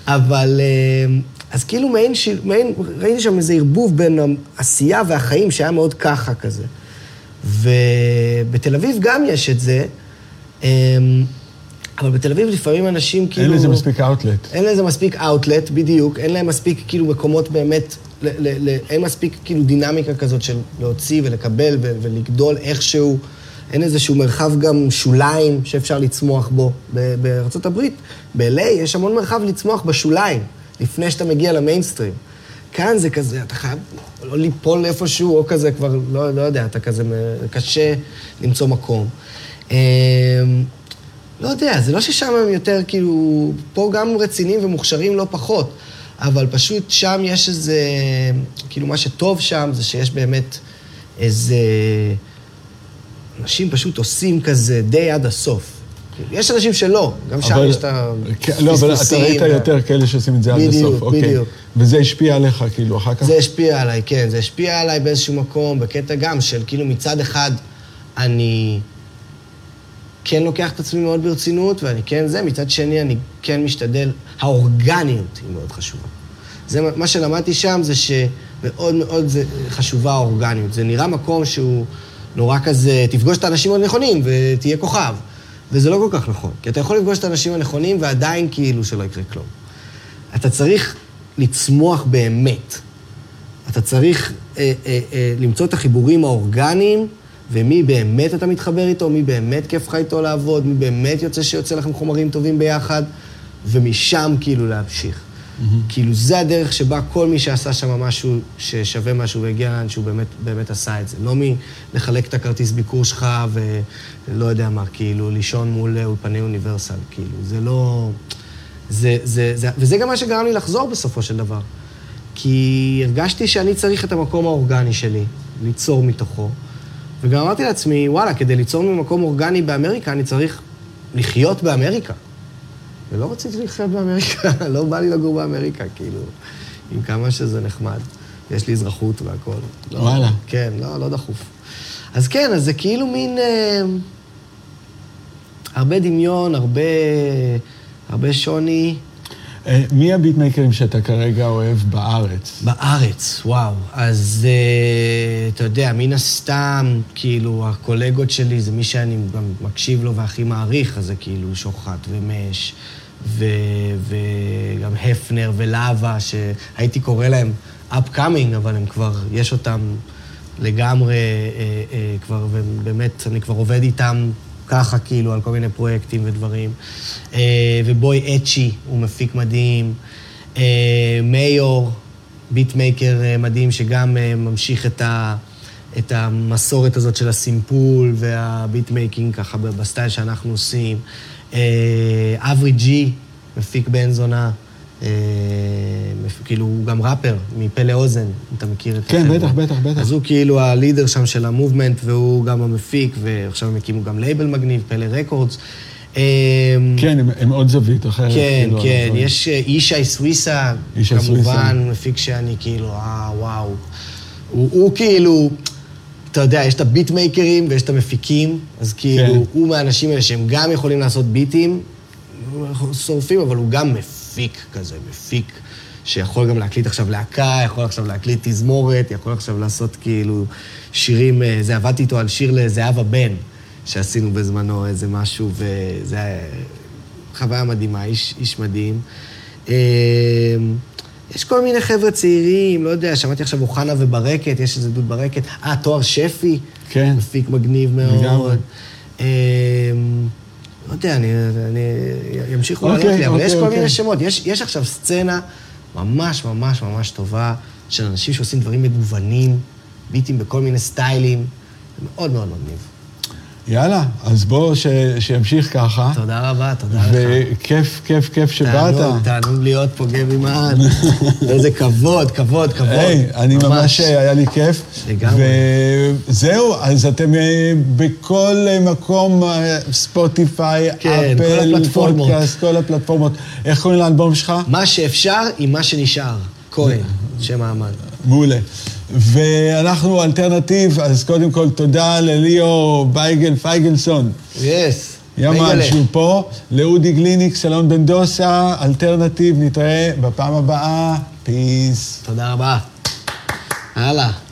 אבל, אה, אז כאילו מעין. מעין, ראיתי שם איזה ערבוב בין העשייה והחיים שהיה מאוד ככה כזה. ובתל אביב גם יש את זה, אמ, אבל בתל אביב לפעמים אנשים כאילו... אין לזה מספיק אאוטלט. אין לזה מספיק אאוטלט, בדיוק, אין להם מספיק כאילו מקומות באמת, ל, ל, ל, אין מספיק כאילו דינמיקה כזאת של להוציא ולקבל ו, ולגדול איכשהו. אין איזשהו מרחב גם שוליים שאפשר לצמוח בו. ב- בארצות הברית, ב-LA יש המון מרחב לצמוח בשוליים, לפני שאתה מגיע למיינסטרים. כאן זה כזה, אתה חייב לא ליפול איפשהו, או כזה כבר, לא, לא יודע, אתה כזה, קשה למצוא מקום. לא יודע, זה לא ששם הם יותר כאילו, פה גם רציניים ומוכשרים לא פחות, אבל פשוט שם יש איזה, כאילו מה שטוב שם זה שיש באמת איזה, אנשים פשוט עושים כזה די עד הסוף. יש אנשים שלא, גם שם אבל- יש את כן, לא, אבל אתה הפספוסים ראית וה- יותר כאלה שעושים את זה עד בדיוק, הסוף. אוקיי. בדיוק. וזה השפיע עליך, כאילו, אחר כך? זה השפיע עליי, כן, זה השפיע עליי באיזשהו מקום, בקטע גם של כאילו מצד אחד אני כן לוקח את עצמי מאוד ברצינות, ואני כן זה, מצד שני אני כן משתדל, האורגניות היא מאוד חשובה. זה מה- שלמדתי שם זה שמאוד מאוד זה חשובה האורגניות. זה נראה מקום שהוא נורא כזה, תפגוש את האנשים הנכונים ותהיה כוכב. וזה לא כל כך נכון, כי אתה יכול לפגוש את האנשים הנכונים ועדיין כאילו שלא יקרה כלום. אתה צריך לצמוח באמת. אתה צריך אה, אה, אה, למצוא את החיבורים האורגניים, ומי באמת אתה מתחבר איתו, מי באמת כיף לך איתו לעבוד, מי באמת יוצא שיוצא לכם חומרים טובים ביחד, ומשם כאילו להמשיך. כאילו, זה הדרך שבה כל מי שעשה שם משהו ששווה משהו והגיע לאן שהוא באמת, באמת עשה את זה. לא מלחלק את הכרטיס ביקור שלך ולא יודע מה, כאילו, לישון מול אולפני אוניברסל, כאילו, זה לא... זה, זה, זה, וזה גם מה שגרם לי לחזור בסופו של דבר. כי הרגשתי שאני צריך את המקום האורגני שלי, ליצור מתוכו. וגם אמרתי לעצמי, וואלה, כדי ליצור ממקום אורגני באמריקה, אני צריך לחיות באמריקה. ולא רציתי לחיות באמריקה, לא בא לי לגור באמריקה, כאילו, עם כמה שזה נחמד. יש לי אזרחות והכול. לא, וואלה. כן, לא, לא דחוף. אז כן, אז זה כאילו מין... אה, הרבה דמיון, הרבה, הרבה שוני. אה, מי הביטמייקרים שאתה כרגע אוהב בארץ? בארץ, וואו. אז אה, אתה יודע, מן הסתם, כאילו, הקולגות שלי זה מי שאני גם מקשיב לו והכי מעריך, אז זה כאילו שוחט ומש, ו, וגם הפנר ולאווה, שהייתי קורא להם upcoming, אבל הם כבר, יש אותם לגמרי, אה, אה, כבר, ובאמת, אני כבר עובד איתם ככה, כאילו, על כל מיני פרויקטים ודברים. אה, ובוי אצ'י, הוא מפיק מדהים. אה, מיור, beatmaker אה, מדהים, שגם אה, ממשיך את, ה, את המסורת הזאת של הסימפול וה beatmaking ככה בסטייל שאנחנו עושים. אברי ג'י, מפיק בן זונה. אה, כאילו, הוא גם ראפר, מפה לאוזן, אם אתה מכיר את כן, החבר'ה. בטח, בטח, בטח. אז הוא כאילו ה leader שם של ה movement, והוא גם המפיק, ועכשיו הם הקימו גם לייבל מגניב, פלא Records. אה, כן, הם- הם עוד זווית אחרת. כן, כאילו, כן. יש אה, ישי סוויסה. כמובן, מפיק שאני כאילו, אה, וואו. הוא, הוא כאילו, אתה יודע, יש את ה beatmaker ים ויש את המפיקים, אז כאילו, כן. הוא מהאנשים האלה שהם גם יכולים לעשות ביטים, שורפים, אבל הוא גם מפיק כזה, מפיק. שיכול גם להקליט עכשיו להקה, יכול עכשיו להקליט תזמורת, יכול עכשיו לעשות כאילו שירים, אה, זה, עבדתי איתו על שיר לזהבה בן, שעשינו בזמנו איזה משהו, וזה היה חוויה מדהימה, איש, איש מדהים. אה, יש כל מיני חבר'ה צעירים, לא יודע, שמעתי עכשיו אוחנה וברקת, יש איזה דוד ברקת. אה, תואר שפי, כן. מפיק מגניב מאוד. לגמרי. לא יודע, אני, אני ימשיכו לעלות אוקיי, לי, אבל אוקיי, יש כל אוקיי. מיני שמות. יש, יש עכשיו סצנה ממש ממש ממש טובה של אנשים שעושים דברים מגוונים, ביטים בכל מיני סטיילים. מאוד מאוד מגניב. יאללה, אז בוא, ש- שימשיך ככה. תודה רבה, תודה לך. וכיף, כיף, כיף שבאת. תענוג, תענוג להיות פה גבי מן. איזה כבוד, כבוד, כבוד. היי, אני ממש, היה לי כיף. לגמרי. וזהו, אז אתם אה, בכל אה, מקום, אה, ספוטיפיי, כן, כל אפל, הפלטפורמות. פודקאסט, כל הפלטפורמות. איך קוראים לאלבום שלך? מה שאפשר עם מה שנשאר. כהן, שם האמן. מעולה. ואנחנו אלטרנטיב, אז קודם כל תודה לליאו בייגל פייגלסון. Yes. ימן בייגלה. שהוא פה, לאודי גליניק, סלון בן דוסה, אלטרנטיב, נתראה בפעם הבאה, פיס. תודה רבה. הלאה.